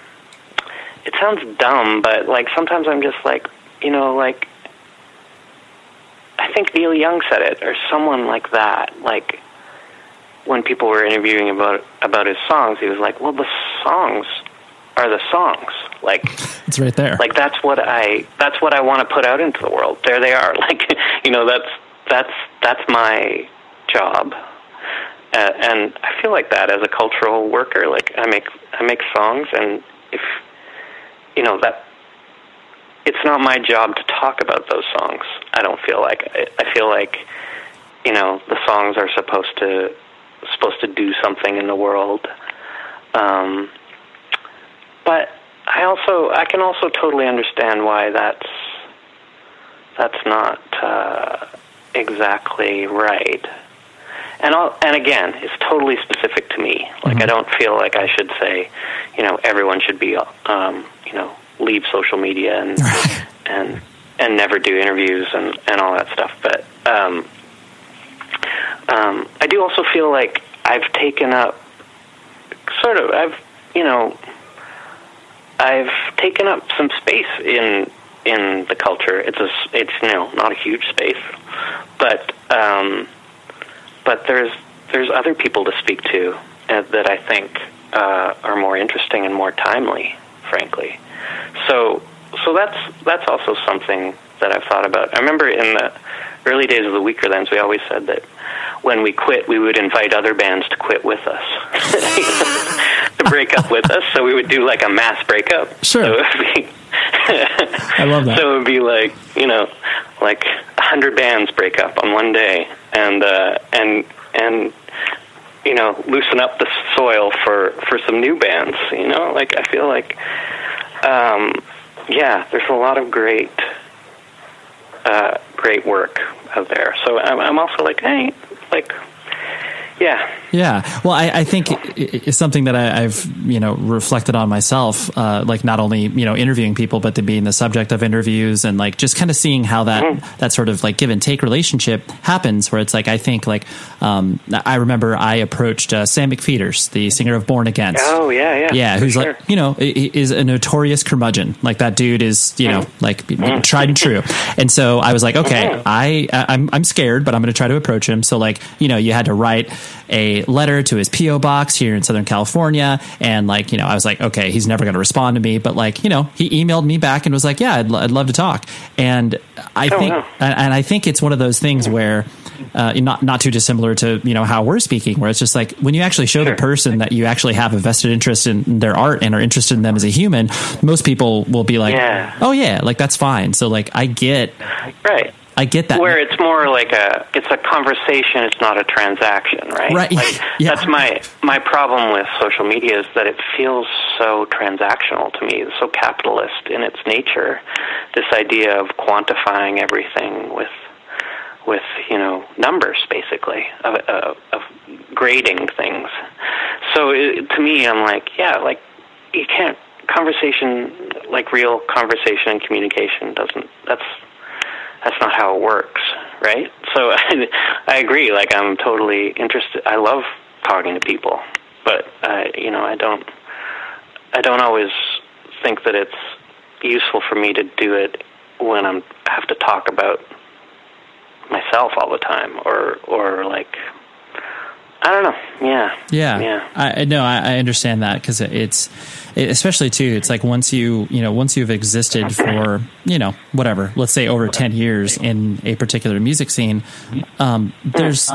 It sounds dumb, but like sometimes I'm just like, you know, like. I think Neil Young said it, or someone like that. Like when people were interviewing about about his songs, he was like, "Well, the songs are the songs. Like, it's right there like that's what I that's what I want to put out into the world. There they are. Like, you know, that's that's that's my job." Uh, and I feel like that as a cultural worker. Like, I make I make songs, and if you know that it's not my job to talk about those songs. I don't feel like I, I feel like you know the songs are supposed to supposed to do something in the world. Um, but I also I can also totally understand why that's that's not uh, exactly right. and I'll, and again, it's totally specific to me. Like I don't feel like I should say, you know, everyone should be, um, you know, leave social media and and and never do interviews and and all that stuff. But um, um, I do also feel like I've taken up sort of I've you know I've taken up some space in in the culture. It's a it's you know not a huge space, but um, but there's there's other people to speak to uh, that I think uh, are more interesting and more timely, frankly. So so that's that's also something that I've thought about. I remember in the early days of the Weakerthans, we always said that when we quit, we would invite other bands to quit with us, to break up with us. So we would do like a mass breakup. Sure. So it would be I love that. so it would be like you know, like a hundred bands break up on one day, and uh, and and you know, loosen up the soil for for some new bands. You know, like I feel like, um, yeah, there's a lot of great, uh, great work out there. So I'm, I'm also like, hey, like, yeah, Yeah, well, I, I think it's something that I, I've you know reflected on myself, uh, like not only you know interviewing people, but to being the subject of interviews and like just kind of seeing how that that sort of like give and take relationship happens. Where it's like I think like um, I remember I approached uh, Sam McPheeters, the singer of Born Against. oh yeah, yeah, Yeah, who's sure. like you know is a notorious curmudgeon. Like that dude is you know like tried and true. And so I was like, okay, I I'm I'm scared, but I'm going to try to approach him. So like you know you had to write a letter to his PO box here in Southern California, and like you know I was like, okay, he's never going to respond to me, but like you know he emailed me back and was like, yeah, I'd, lo- I'd love to talk. And I Oh, think wow. and, I think it's one of those things where uh, not not too dissimilar to you know how we're speaking, where it's just like when you actually show the person that you actually have a vested interest in their art and are interested in them as a human, most people will be like, Yeah. oh yeah, like that's fine. So like I get right. I get that. Where it's more like a it's a conversation, it's not a transaction, right? Right. Like, Yeah. That's my my problem with social media is that it feels so transactional to me, so capitalist in its nature. This idea of quantifying everything with with you know numbers, basically of, of, of grading things. So it, to me, I'm like, yeah, like you can't conversation like real conversation and communication doesn't that's that's not how it works, right? So I, I agree. Like I'm totally interested. I love talking to people, but uh, you know, I don't. I don't always think that it's useful for me to do it when I'm have to talk about myself all the time, or or like I don't know. Yeah. Yeah, Yeah. I I- no, I, I understand that because it's, it, especially too. It's like once you, you know, once you've existed for, you know, whatever, let's say over ten years in a particular music scene, um, there's,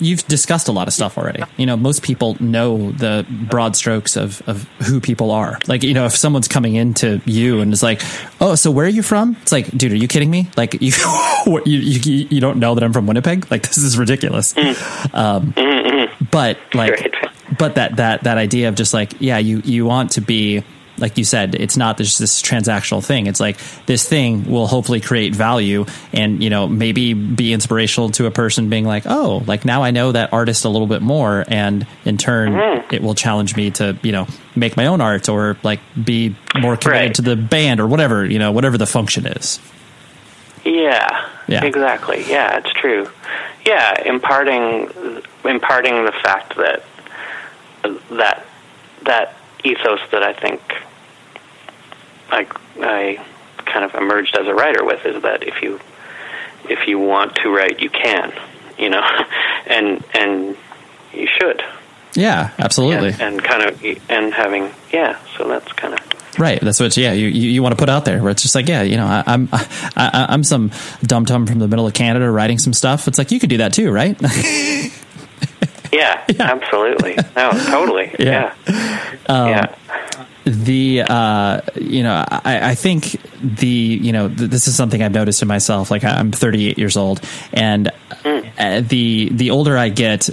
you've discussed a lot of stuff already. You know, most people know the broad strokes of of who people are. Like, you know, if someone's coming into you and is like, "Oh, so where are you from?" It's like, dude, are you kidding me? Like, you, what, you, you, you don't know that I'm from Winnipeg? Like, this is ridiculous. Um, but like. But that that that idea of just like yeah you you want to be like you said it's not just this transactional thing it's like this thing will hopefully create value and you know maybe be inspirational to a person being like oh like now i know that artist a little bit more and in turn Mm-hmm. it will challenge me to you know make my own art or like be more committed Right. to the band or whatever you know whatever the function is Yeah, Yeah. exactly. Yeah, it's true. Yeah, imparting imparting the fact that that that ethos that I think I I kind of emerged as a writer with is that if you if you want to write, you can, you know, and and you should. yeah absolutely And, and kind of and having yeah, so that's kind of Right. That's what. Yeah. You you, you want to put out there where it's just like, yeah, you know, I, I'm I, I- I'm some dum dum from the middle of Canada writing some stuff. It's like you could do that too, right? yeah, absolutely. No, totally. Yeah. Yeah. Um, yeah. the uh, you know, I, I think the you know th- this is something I've noticed in myself. Like I'm 38 years old, and uh, the the older I get,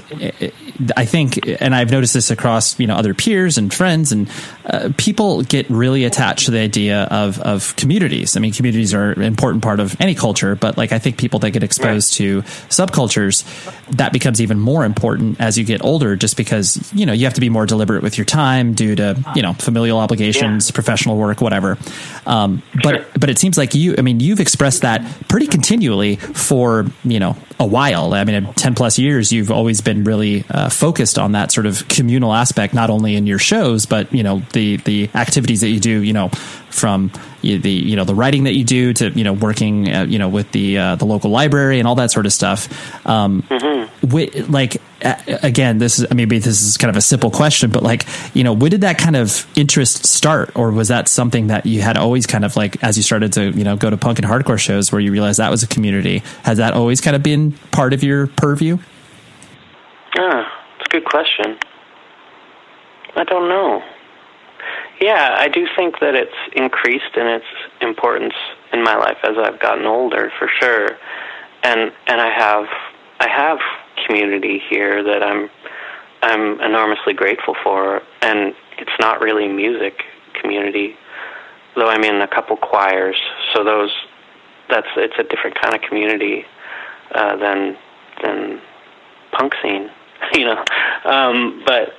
I think, and I've noticed this across you know other peers and friends, and uh, people get really attached to the idea of of communities. I mean, communities are an important part of any culture, but like I think people that get exposed to subcultures, that becomes even more important as you get older, just because you know you have to be more deliberate with your time due to you know familial obligations, professional work, whatever. Um, but but it seems like you, I mean, you've expressed that pretty continually for you know a while. I mean, in ten plus years, you've always been really uh, focused on that sort of communal aspect, not only in your shows, but you know the the activities that you do. You know, from the you know the writing that you do to you know working uh, you know with the uh, the local library and all that sort of stuff. Um, wi- like a- again, this is maybe this is kind of a simple question, but like you know, when did that kind of interest start, or was that something that you had always kind of like as you started to you know go to punk and hardcore shows where you realized that was a community? Has that always kind of been part of your purview? Ah, it's good question. I don't know. Yeah, I do think that it's increased in its importance in my life as I've gotten older, for sure. And and I have I have community here that I'm I'm enormously grateful for, and it's not really music community, though I'm in a couple choirs. So those that's it's a different kind of community uh, than than punk scene, you know. Um, but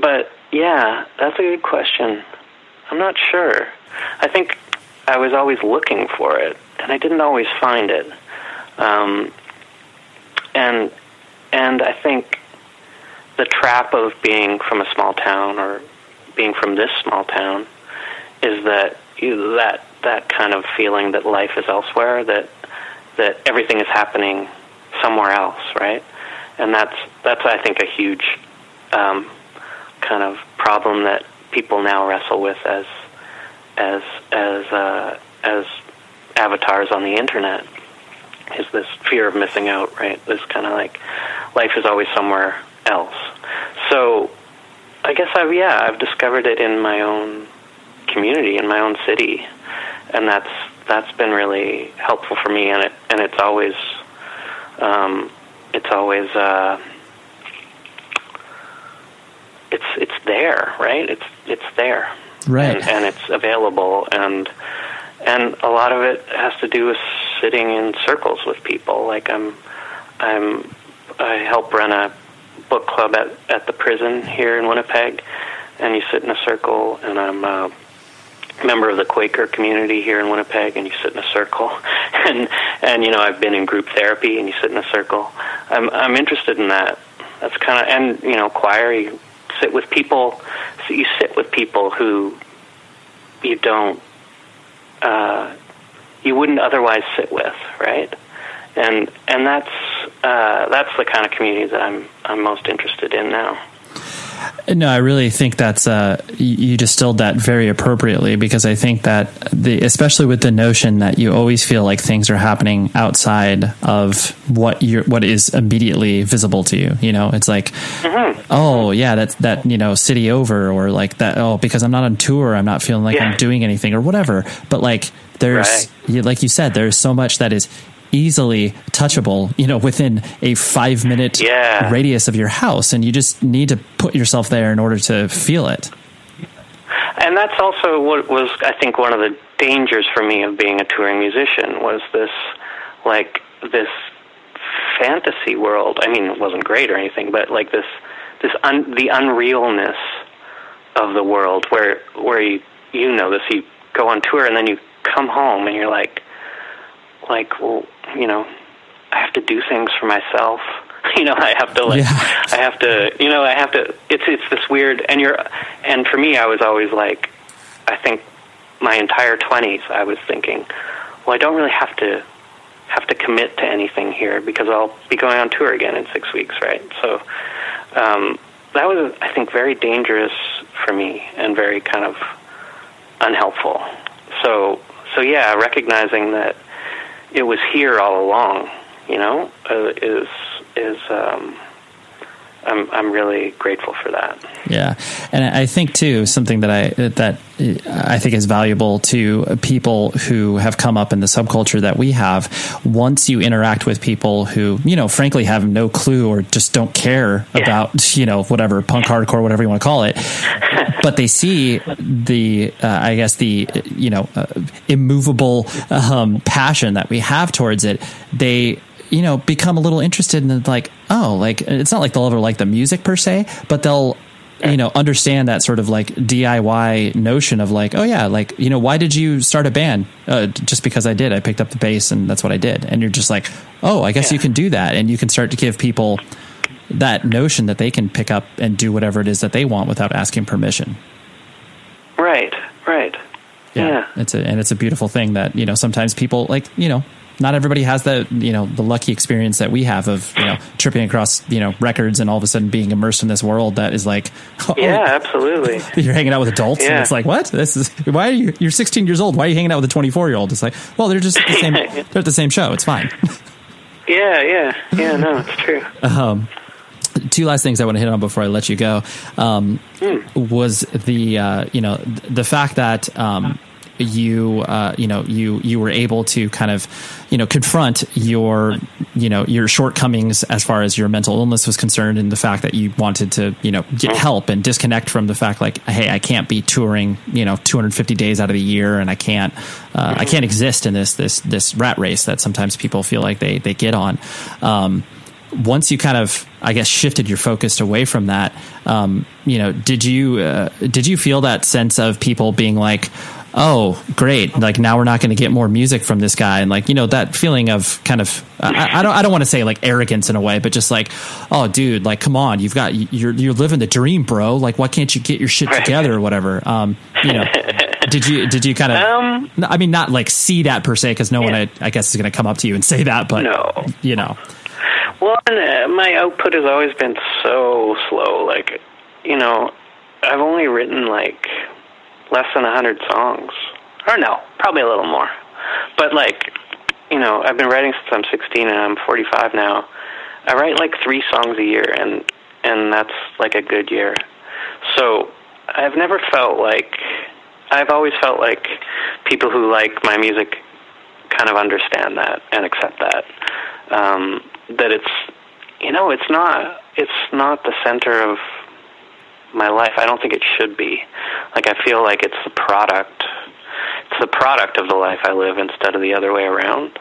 but yeah, that's a good question. I'm not sure. I think I was always looking for it, and I didn't always find it. Um, and and I think the trap of being from a small town or being from this small town is that you, that that kind of feeling that life is elsewhere, that that everything is happening somewhere else, right? And that's that's I think a huge um, kind of problem that people now wrestle with as as as uh, as avatars on the internet is this fear of missing out, right? This kind of like life is always somewhere else. So I guess I've yeah I've discovered it in my own community in my own city, and that's that's been really helpful for me, and it and it's always um, it's always uh, it's it's there, right? It's it's there, Right. and, and it's available, and and a lot of it has to do with sitting in circles with people. Like I'm I'm I help run a book club at at the prison here in Winnipeg, and you sit in a circle, and I'm a member of the Quaker community here in Winnipeg, and you sit in a circle, and and you know I've been in group therapy, and you sit in a circle. I'm I'm interested in that. That's kind of and you know choir. You sit with people. So you sit with people who you don't uh, you wouldn't otherwise sit with, right? And and that's uh, that's the kind of community that I'm I'm most interested in now. No, I really think that's uh, you distilled that very appropriately because I think that the especially with the notion that you always feel like things are happening outside of what you what is immediately visible to you. You know, it's like, oh yeah, that's that you know city over or like that. Oh, because I'm not on tour, I'm not feeling like I'm doing anything or whatever. But like there's you, like you said, there's so much that is easily touchable you know within a five minute Yeah. radius of your house and you just need to put yourself there in order to feel it And that's also what was, I think, one of the dangers for me of being a touring musician was this, like, this fantasy world. I mean, it wasn't great or anything, but like this, this un, the unrealness of the world, where where you you know this, you go on tour and then you come home and you're like, like, well, you know, I have to do things for myself. You know, I have to like, I have to, you know, I have to. It's it's this weird, and you're, and for me, I was always like, I think my entire twenties, I was thinking, well, I don't really have to have to commit to anything here because I'll be going on tour again in six weeks, right? So um, that was, I think, very dangerous for me and very kind of unhelpful. So, so yeah, recognizing that it was here all along, you know, uh, is is um, I'm I'm really grateful for that. Yeah, and I think too something that I that I think is valuable to people who have come up in the subculture that we have. Once you interact with people who you know, frankly, have no clue or just don't care yeah. about you know whatever punk hardcore, whatever you want to call it, but they see the uh, I guess the you know uh, immovable um, passion that we have towards it. They you know, become a little interested in like, oh, like it's not like they'll ever like the music per se, but they'll you know understand that sort of like DIY notion of like, oh yeah, like you know, why did you start a band? Uh, just because I did, I picked up the bass and that's what I did. And you're just like, oh, I guess yeah. you can do that, and you can start to give people that notion that they can pick up and do whatever it is that they want without asking permission. Right. Right. Yeah, yeah. it's a and it's a beautiful thing that you know sometimes people like you know not everybody has the you know the lucky experience that we have of you know tripping across you know records and all of a sudden being immersed in this world that is like oh, yeah absolutely. you're hanging out with adults yeah. and it's like what? This is why are you you're 16 years old. Why are you hanging out with a 24 year old it's like well they're just the same they're at the same show. It's fine. Yeah yeah. Yeah no it's true. Um two last things I want to hit on before I let you go. Um, mm. was the uh, you know the fact that um, you uh, you know you you were able to kind of you know confront your you know your shortcomings as far as your mental illness was concerned and the fact that you wanted to you know get mm-hmm. help and disconnect from the fact like hey I can't be touring you know 250 days out of the year and I can't uh, I can't exist in this this this rat race that sometimes people feel like they they get on. Um, once you kind of, I guess, shifted your focus away from that, um, you know, did you uh, did you feel that sense of people being like, oh, great. Like now we're not going to get more music from this guy. And like, you know, that feeling of kind of, I, I don't, I don't want to say like arrogance in a way, but just like, oh dude, like, come on, you've got, you're, you're living the dream, bro. Like, why can't you get your shit together or whatever? Um, you know, did you, did you kind of, um, I mean, not like see that per se, cause no yeah. one, I, I, guess is going to come up to you and say that, but no. you know. Well, uh, my output has always been so slow. Like, you know, I've only written like less than a hundred songs, or no, probably a little more. But like, you know, I've been writing since I'm 16 and I'm 45 now. I write like three songs a year, and and that's like a good year. So I've never felt like I've always felt like people who like my music kind of understand that and accept that. Um, that it's you know it's not it's not the center of my life. I don't think it should be. Like I feel like it's the product. It's the product of the life I live instead of the other way around.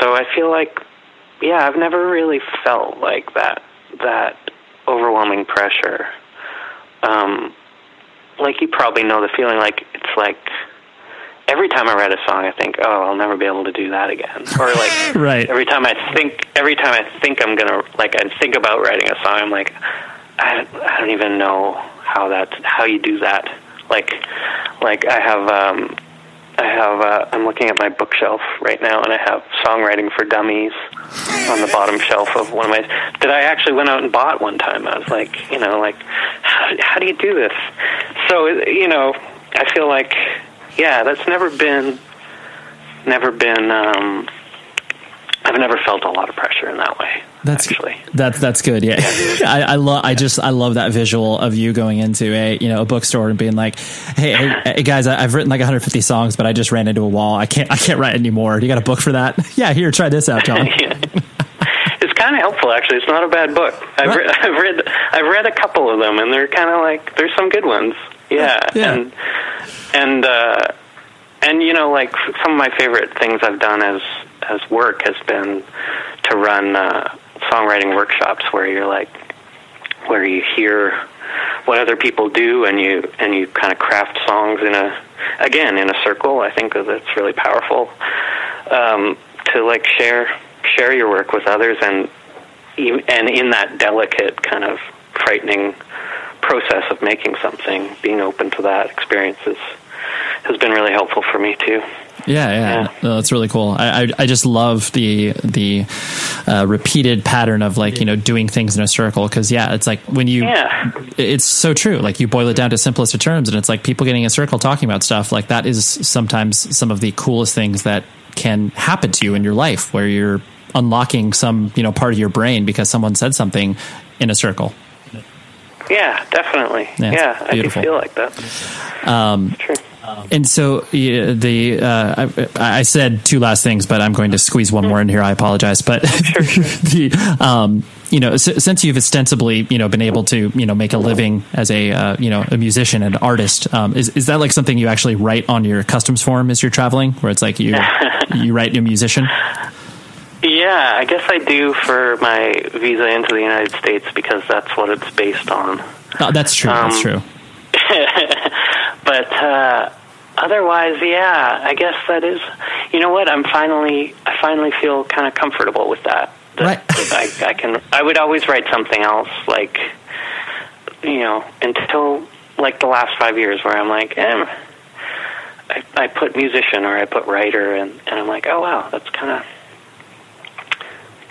So I feel like yeah, I've never really felt like that that overwhelming pressure. Um like you probably know the feeling like it's like every time I write a song, I think, oh, I'll never be able to do that again. Or like, right. every time I think, every time I think I'm gonna, like, I think about writing a song, I'm like, I, I don't even know how that how you do that. Like like I have um I have uh, I'm looking at my bookshelf right now and I have songwriting for dummies on the bottom shelf of one of my that I actually went out and bought one time. I was like, you know, like how, how do you do this? So, you know, I feel like yeah, that's never been never been um I've never felt a lot of pressure in that way. That's actually that's that's good. Yeah, I, I love. I just I love that visual of you going into a you know a bookstore and being like, hey, hey, hey guys, I, have written like 150 songs, but I just ran into a wall. I can't I can't write anymore. You got a book for that? yeah, here, try this out, John. It's kind of helpful, actually. It's not a bad book. I've, re- I've read I've read a couple of them, and they're kind of like there's some good ones. Yeah, yeah. and and uh, and you know, like some of my favorite things I've done as as work has been to run uh, songwriting workshops where you're like where you hear what other people do and you and you kind of craft songs in a again in a circle. I think that's really powerful um, to like share share your work with others and and in that delicate kind of frightening process of making something, being open to that experience is, has been really helpful for me too. Yeah, yeah, yeah. No, that's really cool. I, I, I just love the the uh, repeated pattern of like you know doing things in a circle because yeah, it's like when you yeah. it's so true. Like you boil it down to simplest of terms, and it's like people getting in a circle talking about stuff. Like that is sometimes some of the coolest things that can happen to you in your life, where you're unlocking some you know part of your brain because someone said something in a circle. Yeah, definitely. Yeah, Yeah, I do feel like that. Um, True. And so yeah, the uh, I, I said two last things, but I'm going to squeeze one more in here. I apologize, but the um, you know s- since you've ostensibly you know been able to you know make a living as a uh, you know a musician and artist, um, is is that like something you actually write on your customs form as you're traveling, where it's like you you write a musician? Yeah, I guess I do for my visa into the United States because that's what it's based on. Oh, that's true. that's Um, true. but uh, otherwise, yeah, I guess that is. You know what? I'm finally, I finally feel kind of comfortable with that. That, Right. that I, I can. I would always write something else, like you know, until like the last five years, where I'm like, eh, I, I put musician or I put writer, and and I'm like, oh wow, that's kind of.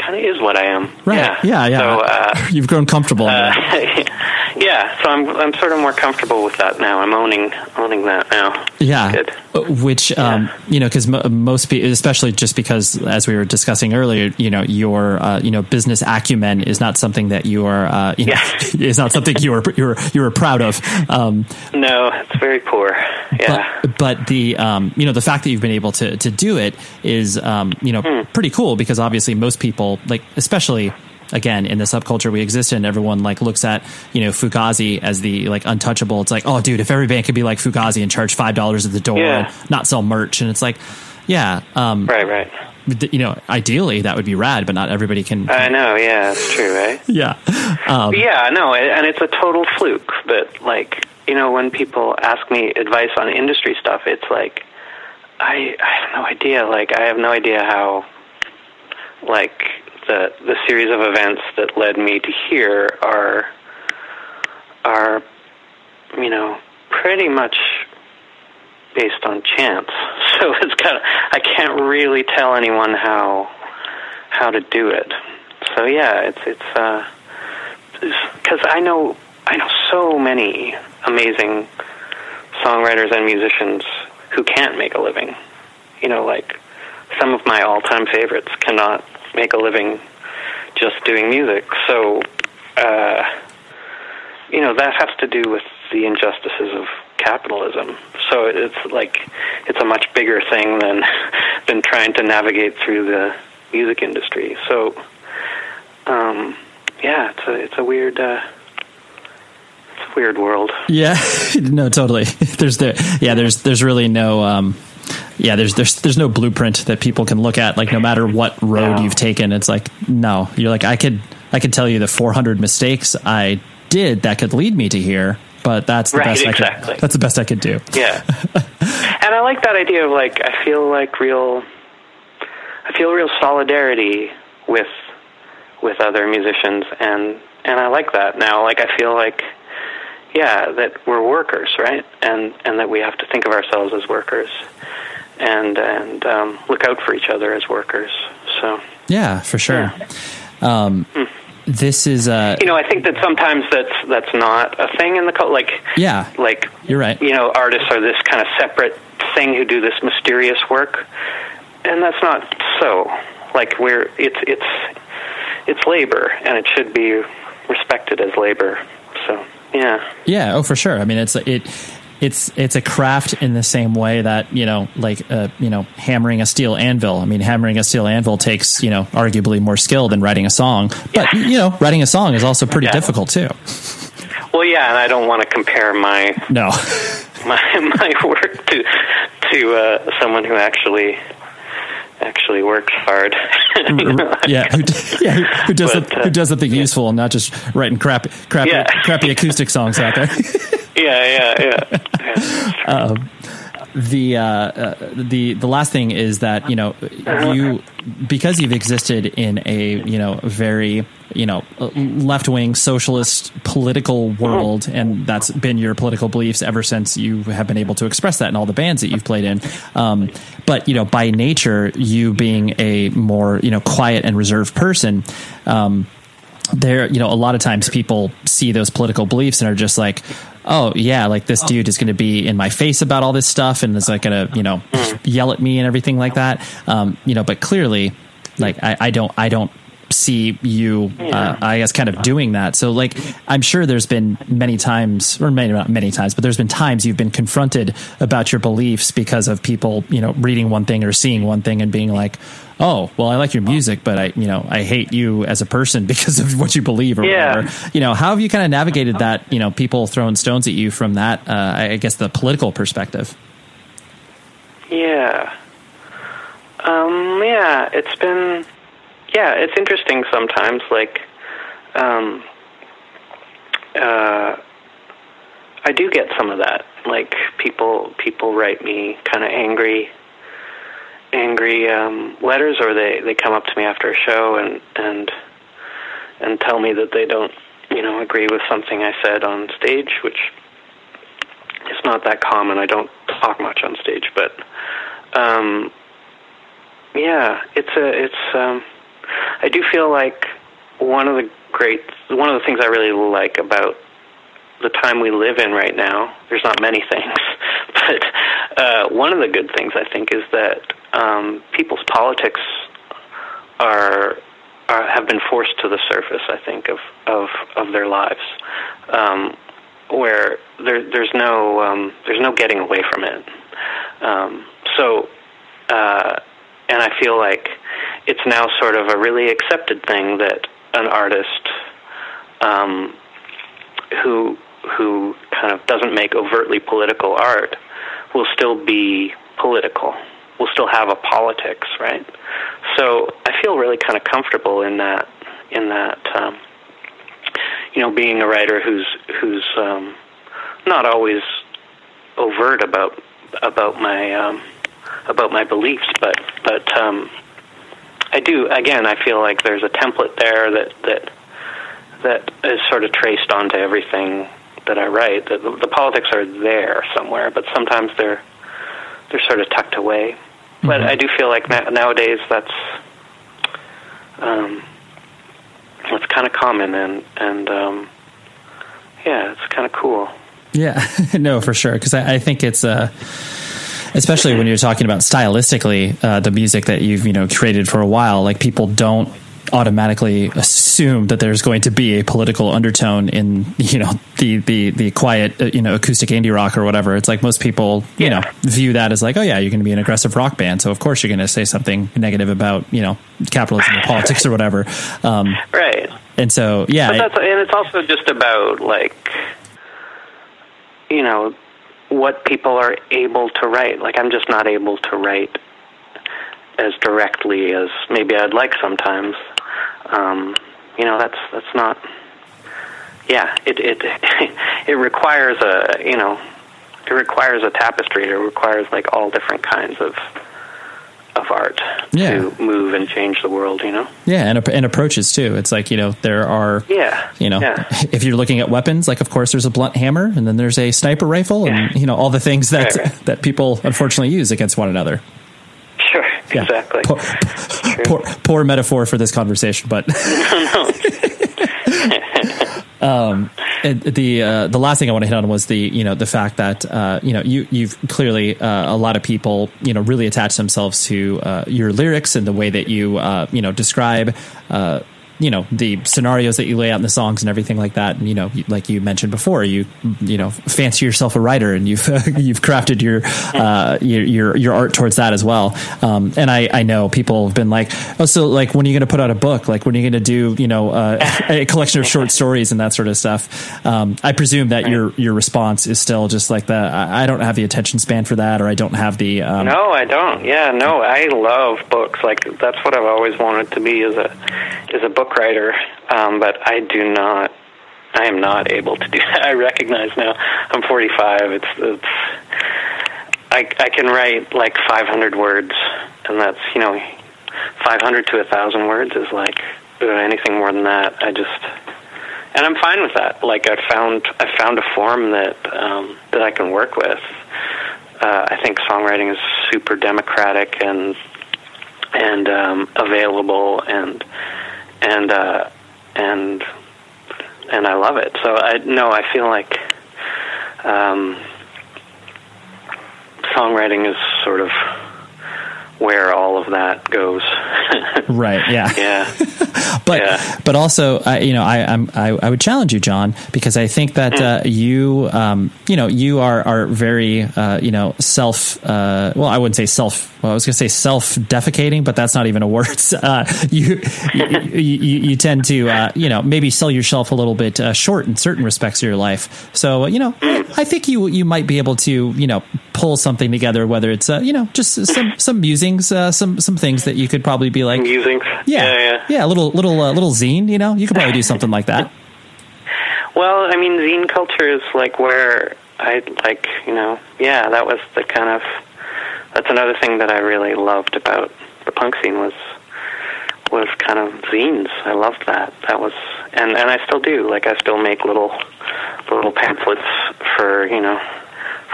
Kind of is what I am. Right. Yeah. Yeah. Yeah. So, uh, You've grown comfortable. in uh, yeah, so I'm I'm sort of more comfortable with that now. I'm owning owning that now. Yeah, Good. Uh, which um, you know, because m- most people, especially just because, as we were discussing earlier, you know, your uh, you know business acumen is not something that you are, uh, you know, is not something you are you're you're proud of. Um, No, it's very poor. Yeah. but, but the um, you know the fact that you've been able to to do it is um, you know Hmm. pretty cool because obviously most people like especially again in the subculture we exist in everyone like looks at you know Fugazi as the like untouchable it's like oh dude if every band could be like Fugazi and charge five dollars at the door Yeah. and not sell merch and it's like yeah um, right, right. you know ideally that would be rad but not everybody can I know. Yeah, it's true, right? yeah um, yeah, no, and it's a total fluke. But like, you know, when people ask me advice on industry stuff, it's like, I I have no idea. Like, I have no idea how, like, the the series of events that led me to here are are, you know, pretty much based on chance. So it's kind of I can't really tell anyone how how to do it. So yeah, it's it's uh because I know I know so many amazing songwriters and musicians who can't make a living. You know, like some of my all-time favorites cannot make a living just doing music. So, uh, you know, that has to do with the injustices of capitalism. So it's like it's a much bigger thing than than trying to navigate through the music industry. So, um, yeah, it's a it's a weird uh, weird world. Yeah, no, totally. There's there, yeah, there's there's really no, um, yeah, there's there's there's no blueprint that people can look at. Like no matter what road No. you've taken, it's like no, you're like I could I could tell you the 400 mistakes I did that could lead me to here, but that's the Right, best I exactly. could. That's the best I could do. Yeah, and I like that idea of like I feel like real, I feel real solidarity with with other musicians, and and I like that now. Like I feel like, yeah, that we're workers, right, and and that we have to think of ourselves as workers, and and um, look out for each other as workers. So Yeah, for sure. Um, this is uh, you know, I think that sometimes that's that's not a thing in the cult. Like yeah, like you're right. you know, artists are this kind of separate thing who do this mysterious work, and that's not so. Like we're it's it's it's labor, and it should be respected as labor. So yeah, Yeah, oh for sure. I mean, it's it it's it's a craft in the same way that you know, like uh, you know, hammering a steel anvil. I mean, hammering a steel anvil takes you know arguably more skill than writing a song, but you know, writing a song is also pretty Yeah. difficult too. well, yeah, and I don't want to compare my No, my my work to to uh, someone who actually actually works hard. Yeah, who, yeah, who, who does But, some- uh, who does something useful and not just writing crap, crappy, Yeah. crappy acoustic songs out there. yeah, yeah, yeah. The uh, uh, the the last thing is that you know you because you've existed in a you know very you know left wing socialist political world and that's been your political beliefs ever since you have been able to express that in all the bands that you've played in. Um, but you know by nature you being a more you know quiet and reserved person um, there you know a lot of times people see those political beliefs and are just like oh yeah like this dude is going to be in my face about all this stuff and is like going to you know yell at me and everything like that. Um, you know but clearly like I, I don't i don't see you, uh, I guess, kind of doing that. So, like, I'm sure there's been many times, or many not many times, but there's been times you've been confronted about your beliefs because of people, you know, reading one thing or seeing one thing and being like, "Oh, well, I like your music, but I, you know, I hate you as a person because of what you believe or Yeah. whatever." You know, how have you kind of navigated that? You know, people throwing stones at you from that, uh, I I guess, the political perspective. Yeah. Um, yeah, it's been yeah, it's interesting sometimes like um uh I do get some of that. Like people people write me kind of angry angry um letters or they they come up to me after a show and and and tell me that they don't, you know, agree with something I said on stage, which is not that common. I don't talk much on stage, but um, yeah, it's a it's. Um, I do feel like one of the great one of the things I really like about the time we live in right now. There's not many things, but uh, one of the good things I think is that um, people's politics are, are have been forced to the surface. I think of of of their lives, um, where there there's no um, there's no getting away from it. Um, so, uh, and I feel like it's now sort of a really accepted thing that an artist um, who who kind of doesn't make overtly political art will still be political, will still have a politics, right? So I feel really kind of comfortable in that in that um, you know being a writer who's who's um, not always overt about about my um, about my beliefs, but but um, I do again. I feel like there's a template there that that that is sort of traced onto everything that I write. The, the, the politics are there somewhere, but sometimes they're they're sort of tucked away. But I do feel like na- nowadays that's um, that's kind of common, and and um, yeah, it's kind of cool. Yeah, no, for sure. Because I, I think it's uh, especially when you're talking about stylistically uh, the music that you've you know created for a while. Like people don't automatically assume that there's going to be a political undertone in you know the the the quiet uh, you know acoustic indie rock or whatever. It's like most people you know view that as like oh yeah you're going to be an aggressive rock band, so of course you're going to say something negative about you know capitalism or politics or whatever. Um, Right. and so yeah, but that's and it's also just about like you know what people are able to write. Like I'm just not able to write as directly as maybe I'd like sometimes. Um, you know, that's that's not. Yeah, it it it requires a you know, it requires a tapestry. It requires like all different kinds of of art Yeah. to move and change the world. You know. Yeah, and, and approaches too. It's like you know there are Yeah. you know Yeah. if you're looking at weapons, like of course there's a blunt hammer, and then there's a sniper rifle, and you know all the things that Right, right. that people unfortunately use against one another. Sure. Yeah. Exactly. Poor, poor, poor metaphor for this conversation, but um, the uh, the last thing I want to hit on was the you know the fact that uh, you know you you've clearly uh, a lot of people you know really attach themselves to uh, your lyrics and the way that you uh, you know describe. You know the scenarios that you lay out in the songs and everything like that, and you know, like you mentioned before, you you know fancy yourself a writer, and you've you've crafted your uh, your, your your art towards that as well. Um, and I I know people have been like, oh, so like when are you going to put out a book? Like when are you going to do you know uh, a collection of short stories and that sort of stuff? Um, I presume that your your response is still just like the I don't have the attention span for that, or I don't have the um, No, I don't. Yeah, no, I love books. Like that's what I've always wanted to be is a as a book writer. Um, but I do not. I am not able to do that. I recognize now. I'm 45. It's it's. I I can write like 500 words, and that's you know, 500 to a thousand words is like uh, anything more than that. I just and I'm fine with that. Like I found I found a form that um, that I can work with. Uh, I think songwriting is super democratic and and um, available and and uh, and and I love it. So I no, I feel like um, songwriting is sort of where all of that goes. right, yeah. yeah. but Yeah. but also, I, you know, I, I'm I, I would challenge you, John, because I think that Hmm. uh, you, um, you know, you are are very, uh, you know, self. Uh, well, I wouldn't say self. Well, I was going to say self defecating, but that's not even a word. Uh, you, you, you you tend to, uh, you know, maybe sell yourself a little bit uh, short in certain respects of your life. So, you know, I think you you might be able to, you know, pull something together. Whether it's, uh, you know, just some some musings, uh, some some things that you could probably be like Musings. yeah, yeah, yeah. a little little uh, little zine. You know, you could probably do something like that. Well, I mean, zine culture is like where I like, you know, yeah, that was the kind of that's another thing that I really loved about the punk scene was was kind of zines. I loved that. That was and and I still do. Like I still make little little pamphlets for, you know,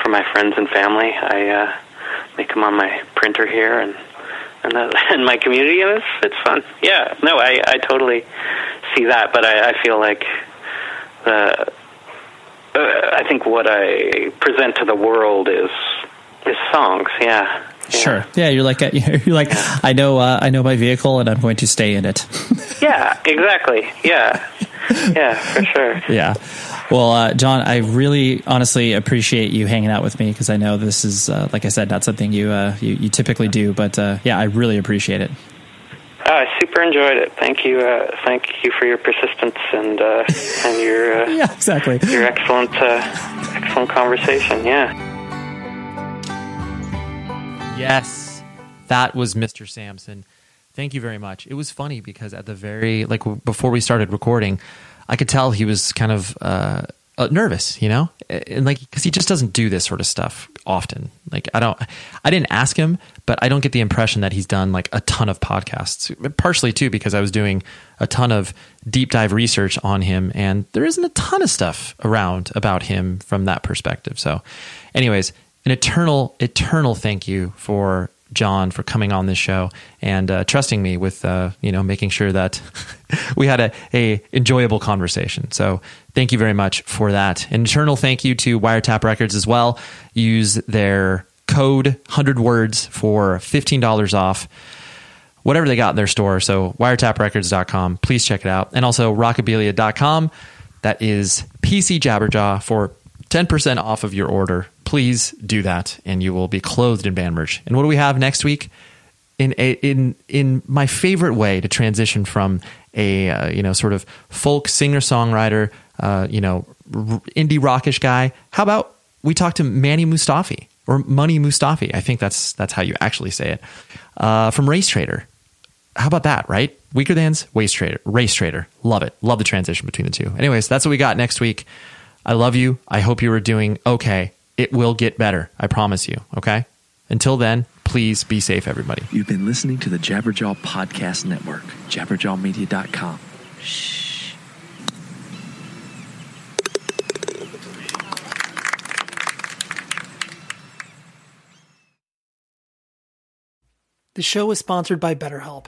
for my friends and family. I uh make them on my printer here and and that, and my community and it's it's fun. Yeah. No, I I totally see that, but I I feel like uh, uh, I think what I present to the world is is songs. Yeah. Yeah. Sure. Yeah, you're like you're like I know uh, I know my vehicle and I'm going to stay in it. Yeah. Exactly. Yeah. Yeah. For sure. yeah. Well, uh, John, I really honestly appreciate you hanging out with me because I know this is uh, like I said not something you uh, you, you typically do, but uh, yeah, I really appreciate it. Oh, I super enjoyed it. Thank you. Uh, thank you for your persistence and uh, and your uh, Yeah, exactly. your excellent uh, excellent conversation. Yeah. Yes, that was Mr. Samson. Thank you very much. It was funny because at the very like before we started recording, I could tell he was kind of uh, uh, nervous, you know, and like because he just doesn't do this sort of stuff often. Like I don't, I didn't ask him, but I don't get the impression that he's done like a ton of podcasts. Partially too because I was doing a ton of deep dive research on him, and there isn't a ton of stuff around about him from that perspective. So, anyways, an eternal, eternal thank you for John for coming on this show and uh, trusting me with uh, you know making sure that we had a, a enjoyable conversation. So thank you very much for that. An eternal thank you to Wiretap Records as well. Use their code 100 words for $15 off whatever they got in their store. So wiretaprecords.com. Please check it out. And also rockabilia.com. That is PC Jabberjaw for 10% off of your order. Please do that and you will be clothed in band merch. And what do we have next week? In a, in in my favorite way to transition from a uh, you know sort of folk singer songwriter uh, you know r- indie rockish guy. How about we talk to Mani Mostofi or Money Mostofi? I think that's that's how you actually say it. Uh, from Race Traitor how about that, right? Weakerthans Race Traitor, Race Traitor. Love it. Love the transition between the two. Anyways, that's what we got next week. I love you. I hope you are doing okay. It will get better. I promise you. Okay. Until then, please be safe, everybody. You've been listening to the Jabberjaw Podcast Network, jabberjawmedia.com. The show is sponsored by BetterHelp.